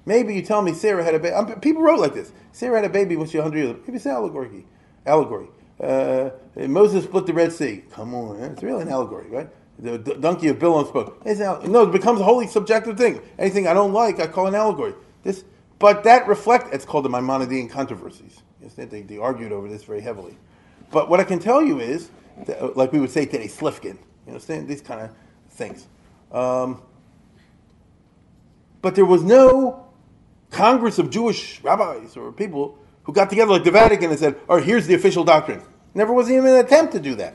Maybe you tell me Sarah had a baby. People wrote like this. Sarah had a baby when she was 100 years old. Maybe it's allegory. Allegory. uh, Moses split the Red Sea. Come on, it's really an allegory, right? The, the donkey of Balaam spoke. no, it becomes a wholly subjective thing. Anything I don't like, I call an allegory. This, but that reflect. It's called the Maimonidean controversies. They, they argued over this very heavily. But what I can tell you is, that, like we would say today, Slifkin. You understand these kind of things. Um, but there was no Congress of Jewish rabbis or people who got together like the Vatican and said, "All right, here's the official doctrine." Never was even an attempt to do that.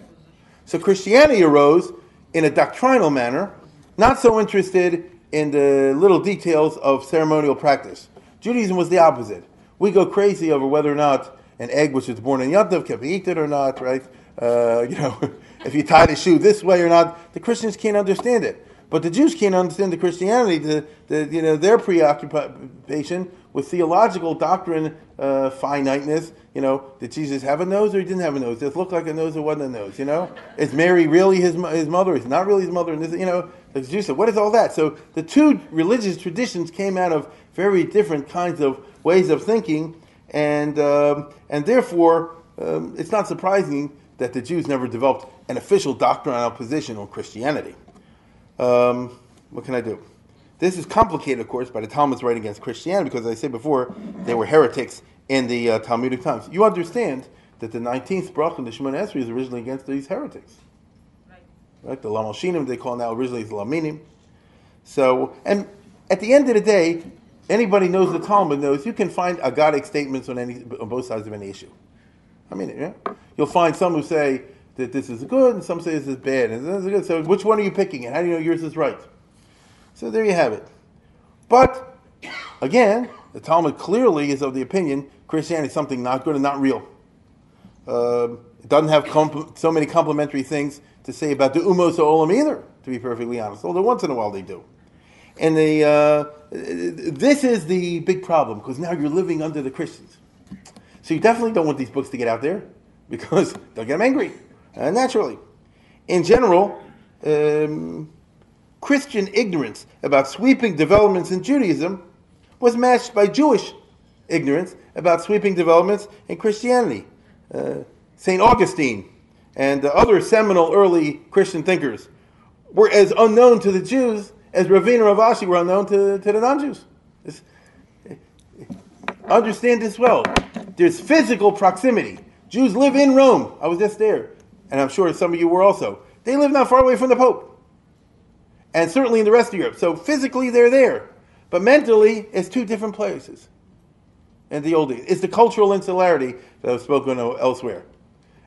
So Christianity arose in a doctrinal manner, not so interested in the little details of ceremonial practice. Judaism was the opposite. We go crazy over whether or not an egg which is born in Yom can be eaten or not, right? Uh, you know, if you tie the shoe this way or not. The Christians can't understand it. But the Jews can't understand the Christianity, the, the, you know, their preoccupation with theological doctrine, uh, finiteness. You know, did Jesus have a nose or he didn't have a nose? Does it look like a nose or wasn't a nose? You know, is Mary really his, his mother? Is not really his mother? And this, you know, the Jews said, what is all that? So the two religious traditions came out of very different kinds of ways of thinking, and um, and therefore um, it's not surprising that the Jews never developed an official doctrinal position on Christianity. Um, what can I do? This is complicated, of course, by the Talmud's writing against Christianity, because as I said before, they were heretics in the uh, Talmudic times. You understand that the 19th bracha in the Shemona Esrei is originally against these heretics. Right. right? The Lamoshinim, they call now originally the Laminim. So, and at the end of the day, anybody knows the Talmud knows you can find agadic statements on any on both sides of any issue. I mean, yeah? you'll find some who say that this is good, and some say this is bad, and this is good. So, which one are you picking? And how do you know yours is right? So there you have it. But again, the Talmud clearly is of the opinion Christianity is something not good and not real. Uh, it doesn't have comp- so many complimentary things to say about the umos olam either, to be perfectly honest. Although once in a while they do. And the, uh, this is the big problem because now you're living under the Christians. So you definitely don't want these books to get out there because they'll get them angry, uh, naturally. In general, um, Christian ignorance about sweeping developments in Judaism was matched by Jewish ignorance about sweeping developments in Christianity. Uh, St. Augustine and the other seminal early Christian thinkers were as unknown to the Jews as Ravina Rav Ashi were unknown to, to the non Jews. Understand this well. There's physical proximity. Jews live in Rome. I was just there. And I'm sure some of you were also. They live not far away from the Pope and certainly in the rest of Europe. So physically they're there, but mentally it's two different places. And the old it's the cultural insularity that I've spoken of elsewhere.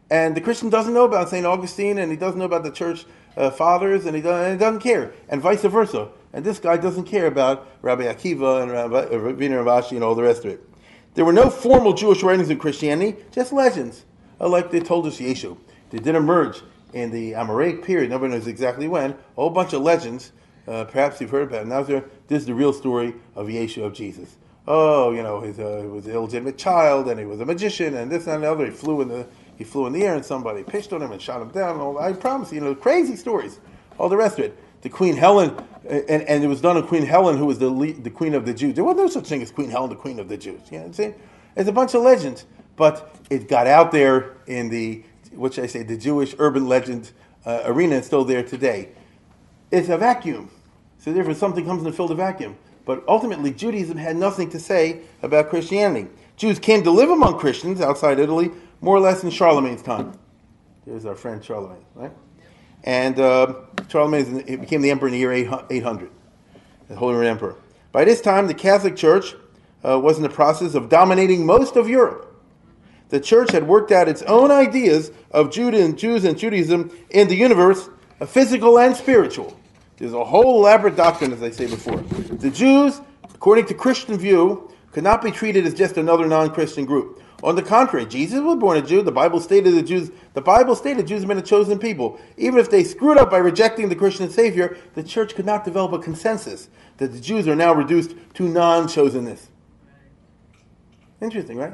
And the Christian doesn't know about St. Augustine and he doesn't know about the church uh, fathers and he, doesn't, and he, doesn't, care, and vice versa. And this guy doesn't care about Rabbi Akiva and Rabbi, uh, Ravina Rav and all the rest of it. There were no formal Jewish writings in Christianity, just legends, like they told us Yeshu. They did emerge in the Amoraic period, nobody knows exactly when, a whole bunch of legends. Uh, perhaps you've heard about it. Now this is the real story of Yeshua of Jesus. Oh, you know, a, he was an illegitimate child, and he was a magician, and this and the other. He flew in the he flew in the air, and somebody pitched on him and shot him down. All, I promise you, you know, crazy stories. All the rest of it. The Queen Helen, and, and it was done on Queen Helen, who was the lead, the Queen of the Jews. There was no such thing as Queen Helen, the Queen of the Jews. You know what I'm saying? It's a bunch of legends, but it got out there in the what should I say, the Jewish urban legend uh, arena is still there today. It's a vacuum. So therefore something comes and fills the vacuum. But ultimately, Judaism had nothing to say about Christianity. Jews came to live among Christians outside Italy more or less in Charlemagne's time. There's our friend Charlemagne, right? And uh, Charlemagne became the emperor in the year 800, the Holy Roman Emperor. By this time, the Catholic Church uh, was in the process of dominating most of Europe the church had worked out its own ideas of Judah and Jews and Judaism in the universe, physical and spiritual. There's a whole elaborate doctrine, as I say before. The Jews, according to Christian view, could not be treated as just another non-Christian group. On the contrary, Jesus was born a Jew. The Bible stated the Jews. The Bible stated Jews have been a chosen people. Even if they screwed up by rejecting the Christian Savior, the church could not develop a consensus that the Jews are now reduced to non-chosenness. Interesting, right?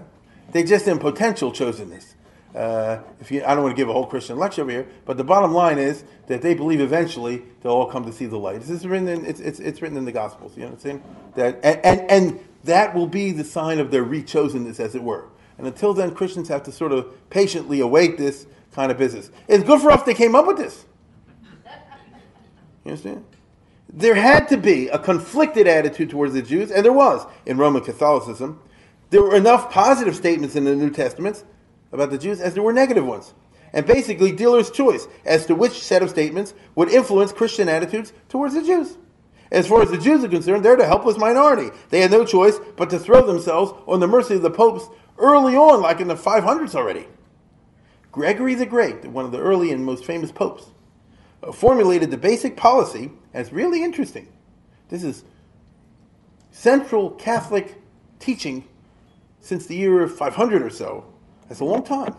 They just in potential chosenness. Uh, if you, I don't want to give a whole Christian lecture over here, but the bottom line is that they believe eventually they'll all come to see the light. This is written in, it's, it's, it's written in the Gospels. You know what I'm saying? That, and, and, and that will be the sign of their rechosenness, as it were. And until then, Christians have to sort of patiently await this kind of business. It's good for us they came up with this. You understand? There had to be a conflicted attitude towards the Jews, and there was in Roman Catholicism. There were enough positive statements in the New Testament about the Jews as there were negative ones. And basically, dealer's choice as to which set of statements would influence Christian attitudes towards the Jews. As far as the Jews are concerned, they're the helpless minority. They had no choice but to throw themselves on the mercy of the popes early on, like in the 500s already. Gregory the Great, one of the early and most famous popes, uh, formulated the basic policy, it's really interesting. This is central Catholic teaching since the year 500 or so. That's a long time.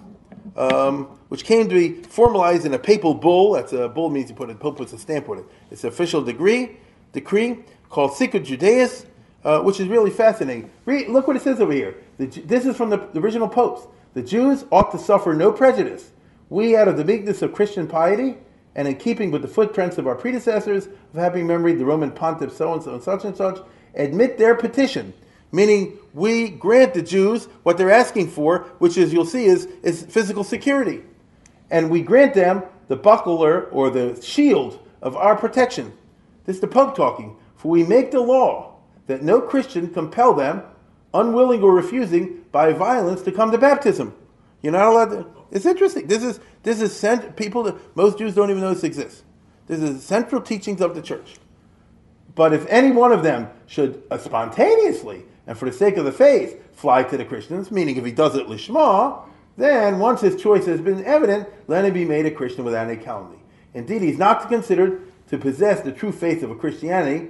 Um, which came to be formalized in a papal bull. That's a bull means you put a pope puts a stamp on it. It's an official decree, decree called Sicut Judaeis, uh, which is really fascinating. Read, look what it says over here. The, this is from the, the original popes. The Jews ought to suffer no prejudice. We, out of the meekness of Christian piety, and in keeping with the footprints of our predecessors of happy memory, the Roman pontiff so and so and such and such, admit their petition, meaning we grant the Jews what they're asking for, which is you'll see is, is physical security. And we grant them the buckler or the shield of our protection. This is the Pope talking. For we make the law that no Christian compel them, unwilling or refusing, by violence to come to baptism. You're not allowed to. It's interesting. This is this is cent- people that most Jews don't even know this exists. This is central teachings of the church. But if any one of them should uh, spontaneously and for the sake of the faith fly to the Christians, meaning if he does it lishma, then once his choice has been evident, let him be made a Christian without any calumny. Indeed, he's not considered to possess the true faith of a Christianity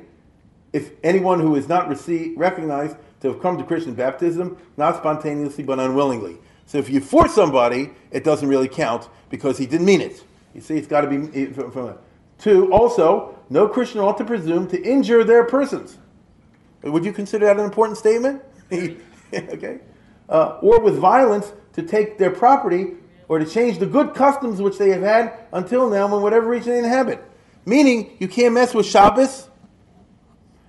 if anyone who is not received, recognized to have come to Christian baptism, not spontaneously but unwillingly. So if you force somebody, it doesn't really count because he didn't mean it. You see, it's got to be eh, from, from Two, also, no Christian ought to presume to injure their persons. Would you consider that an important statement? okay. Uh, or with violence to take their property or to change the good customs which they have had until now in whatever region they inhabit. Meaning, you can't mess with Shabbos.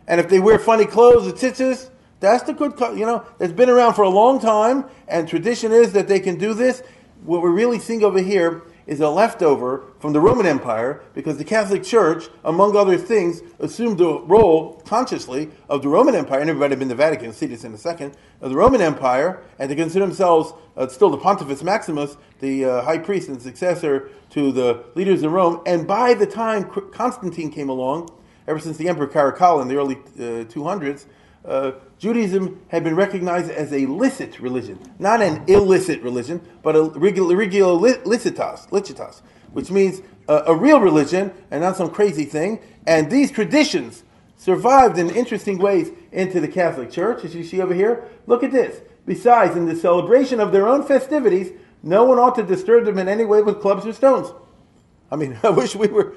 And if they wear funny clothes or tzitzis, that's the good, you know, it's been around for a long time, and tradition is that they can do this. What we're really seeing over here is a leftover from the Roman Empire because the Catholic Church, among other things, assumed the role consciously of the Roman Empire, and everybody been the Vatican, see this in a second, of the Roman Empire, and to consider themselves uh, still the Pontifex Maximus, the uh, high priest and successor to the leaders in Rome. And by the time Constantine came along, ever since the Emperor Caracalla in the early uh, 200s, uh, Judaism had been recognized as a licit religion, not an illicit religion, but a regular, licitas, licitas, which means a, a real religion and not some crazy thing. And these traditions survived in interesting ways into the Catholic Church, as you see over here. Look at this. Besides, in the celebration of their own festivities, no one ought to disturb them in any way with clubs or stones. I mean, I wish we were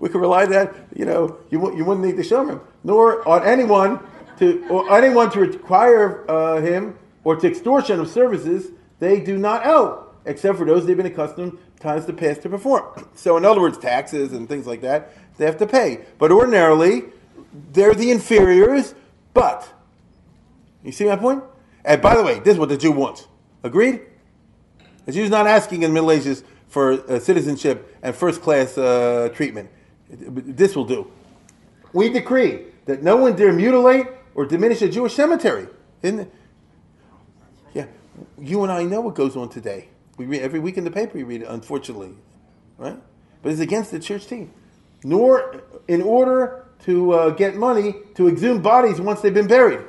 we could rely on that you know you, you wouldn't need the Shomrim, nor on anyone to or anyone to require uh, him or to extortion of services they do not owe, except for those they've been accustomed times to past to perform. So, in other words, taxes and things like that they have to pay. But ordinarily, they're the inferiors. But you see my point? And by the way, this is what the Jew wants. Agreed? The Jew's not asking in the Middle Ages for uh, citizenship and first class uh, treatment. This will do. We decree that no one dare mutilate or diminish a Jewish cemetery. Isn't Yeah, you and I know what goes on today. We read every week in the paper. You read it, unfortunately, right? But it's against the church team. Nor in order to uh, get money to exhume bodies once they've been buried.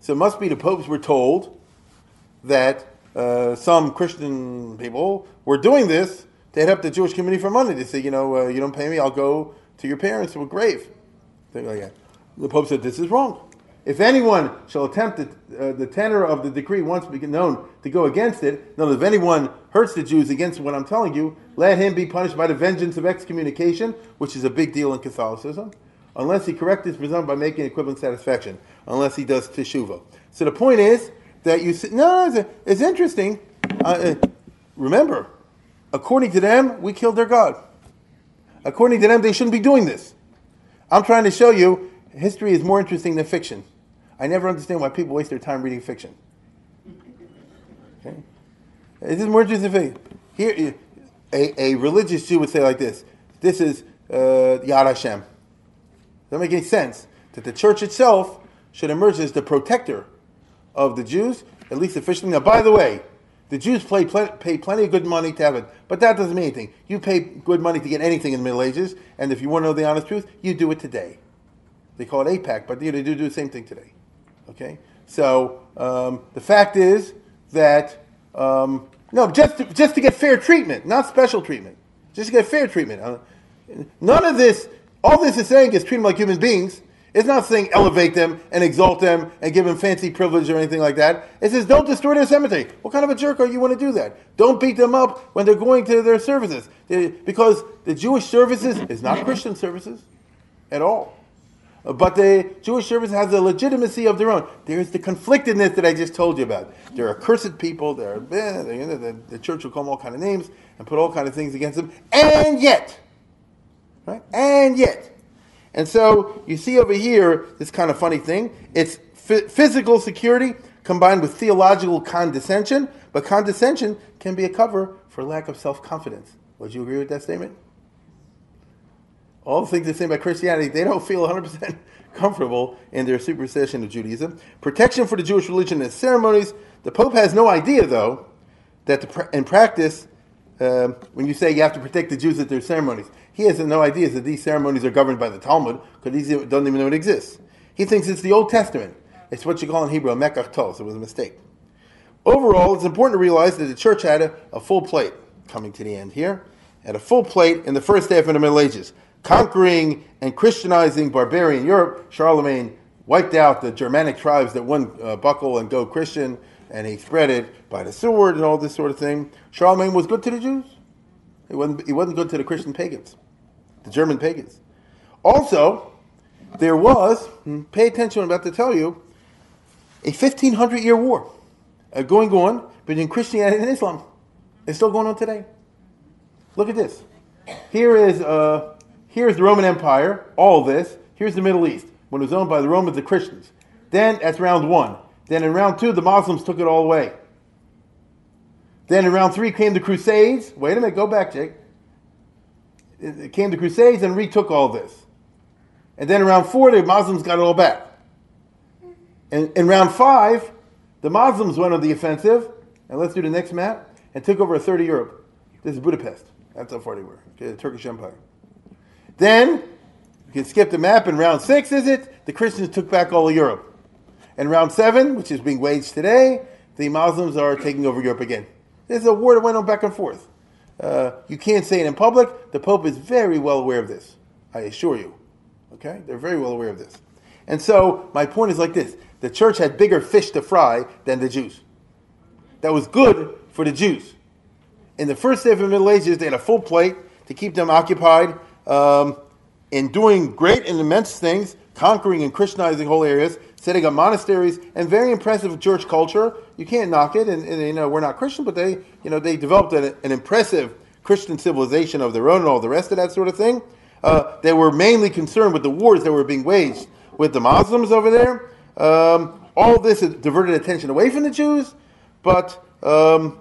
So it must be the popes were told that uh, some Christian people were doing this to up the Jewish community for money. They say, you know, uh, you don't pay me, I'll go to your parents to a grave. Things like that. The Pope said, this is wrong. If anyone shall attempt it, uh, the tenor of the decree once known to go against it, no, if anyone hurts the Jews against what I'm telling you, let him be punished by the vengeance of excommunication, which is a big deal in Catholicism, unless he corrects his presumption by making equivalent satisfaction, unless he does teshuva. So the point is that you say, no, it's, it's interesting. Uh, uh, remember, according to them, we killed their God. According to them, they shouldn't be doing this. I'm trying to show you history is more interesting than fiction. I never understand why people waste their time reading fiction. Okay? This is more interesting thing. Here, a, a religious Jew would say like this: This is uh, Yad Hashem. Doesn't make any sense that the church itself should emerge as the protector of the Jews, at least officially. Now, by the way, the Jews pay, pay plenty of good money to have it, but that doesn't mean anything. You pay good money to get anything in the Middle Ages, and if you want to know the honest truth, you do it today. They call it AIPAC, but you know, they do do the same thing today. Okay, so um, the fact is that um, no, just to, just to get fair treatment, not special treatment, just to get fair treatment. Uh, none of this, all this is saying is treat them like human beings. It's not saying elevate them and exalt them and give them fancy privilege or anything like that. It says don't destroy their cemetery. What kind of a jerk are you want to do that? Don't beat them up when they're going to their services. They, because the Jewish services is not Christian services at all. But the Jewish service has a legitimacy of their own. There's the conflictedness that I just told you about. There are cursed people. There are eh, the, the church will call them all kind of names and put all kind of things against them. And yet, right? And yet, and so you see over here this kind of funny thing. It's f- physical security combined with theological condescension, but condescension can be a cover for lack of self confidence. Would you agree with that statement? All the things they say about Christianity, they don't feel 100% comfortable in their superstition of Judaism. Protection for the Jewish religion and ceremonies. The Pope has no idea, though, that the, in practice, uh, when you say you have to protect the Jews at their ceremonies, he has no idea that these ceremonies are governed by the Talmud because he doesn't even know it exists. He thinks it's the Old Testament. It's what you call in Hebrew a mekach. It was a mistake. Overall, it's important to realize that the church had a, a full plate, coming to the end here, had a full plate in the first half of the Middle Ages. Conquering and Christianizing barbarian Europe, Charlemagne wiped out the Germanic tribes that wouldn't uh, buckle and go Christian, and he spread it by the sword and all this sort of thing. Charlemagne was good to the Jews. He wasn't, he wasn't good to the Christian pagans the German pagans. Also, there was, hmm, pay attention, I'm about to tell you, a 1500 year war uh, going on between Christianity and Islam. It's still going on today. Look at this. Here is, uh, here's the Roman Empire, all this. Here's the Middle East, when it was owned by the Romans, and Christians. Then, that's round one. Then in round two, the Muslims took it all away. Then in round three came the Crusades. Wait a minute, go back, Jake it came the Crusades and retook all this. And then around four, the Muslims got it all back. And in round five, the Muslims went on the offensive, and let's do the next map, and took over a third of Europe. This is Budapest. That's how far they were. Okay, the Turkish Empire. Then, you can skip the map, in round six, is it? The Christians took back all of Europe. And round seven, which is being waged today, the Muslims are taking over Europe again. There's a war that went on back and forth. Uh, you can't say it in public. The Pope is very well aware of this. I assure you. Okay? They're very well aware of this. And so, my point is like this the church had bigger fish to fry than the Jews. That was good for the Jews. In the first half of the Middle Ages, they had a full plate to keep them occupied um, in doing great and immense things, conquering and Christianizing whole areas, setting up monasteries, and very impressive church culture. You can't knock it, and, and you know we're not Christian, but they you know they developed an, an, impressive Christian civilization of their own and all the rest of that sort of thing. Uh, they were mainly concerned with the wars that were being waged with the Muslims over there. Um, all this diverted attention away from the Jews, but um,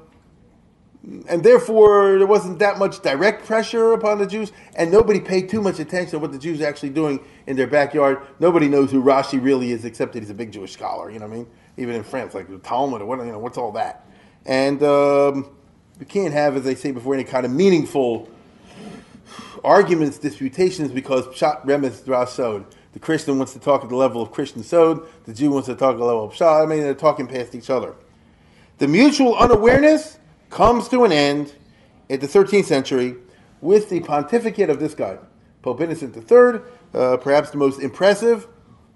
and therefore there wasn't that much direct pressure upon the Jews, and nobody paid too much attention to what the Jews are actually doing in their backyard. Nobody knows who Rashi really is, except that he's a big Jewish scholar. You know what I mean? Even in France, like the Talmud or what, you know, what's all that? And um, you can't have, as I say before, any kind of meaningful arguments, disputations, because Pshat Remez Drasod. The Christian wants to talk at the level of Christian Sod, the Jew wants to talk at the level of Pshat. I mean, they're talking past each other. The mutual unawareness comes to an end in the 13th century with the pontificate of this guy, Pope Innocent III, uh, perhaps the most impressive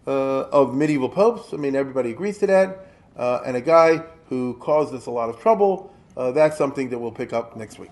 uh, of medieval popes. I mean, everybody agrees to that. Uh, and a guy who caused us a lot of trouble. Uh, that's something that we'll pick up next week.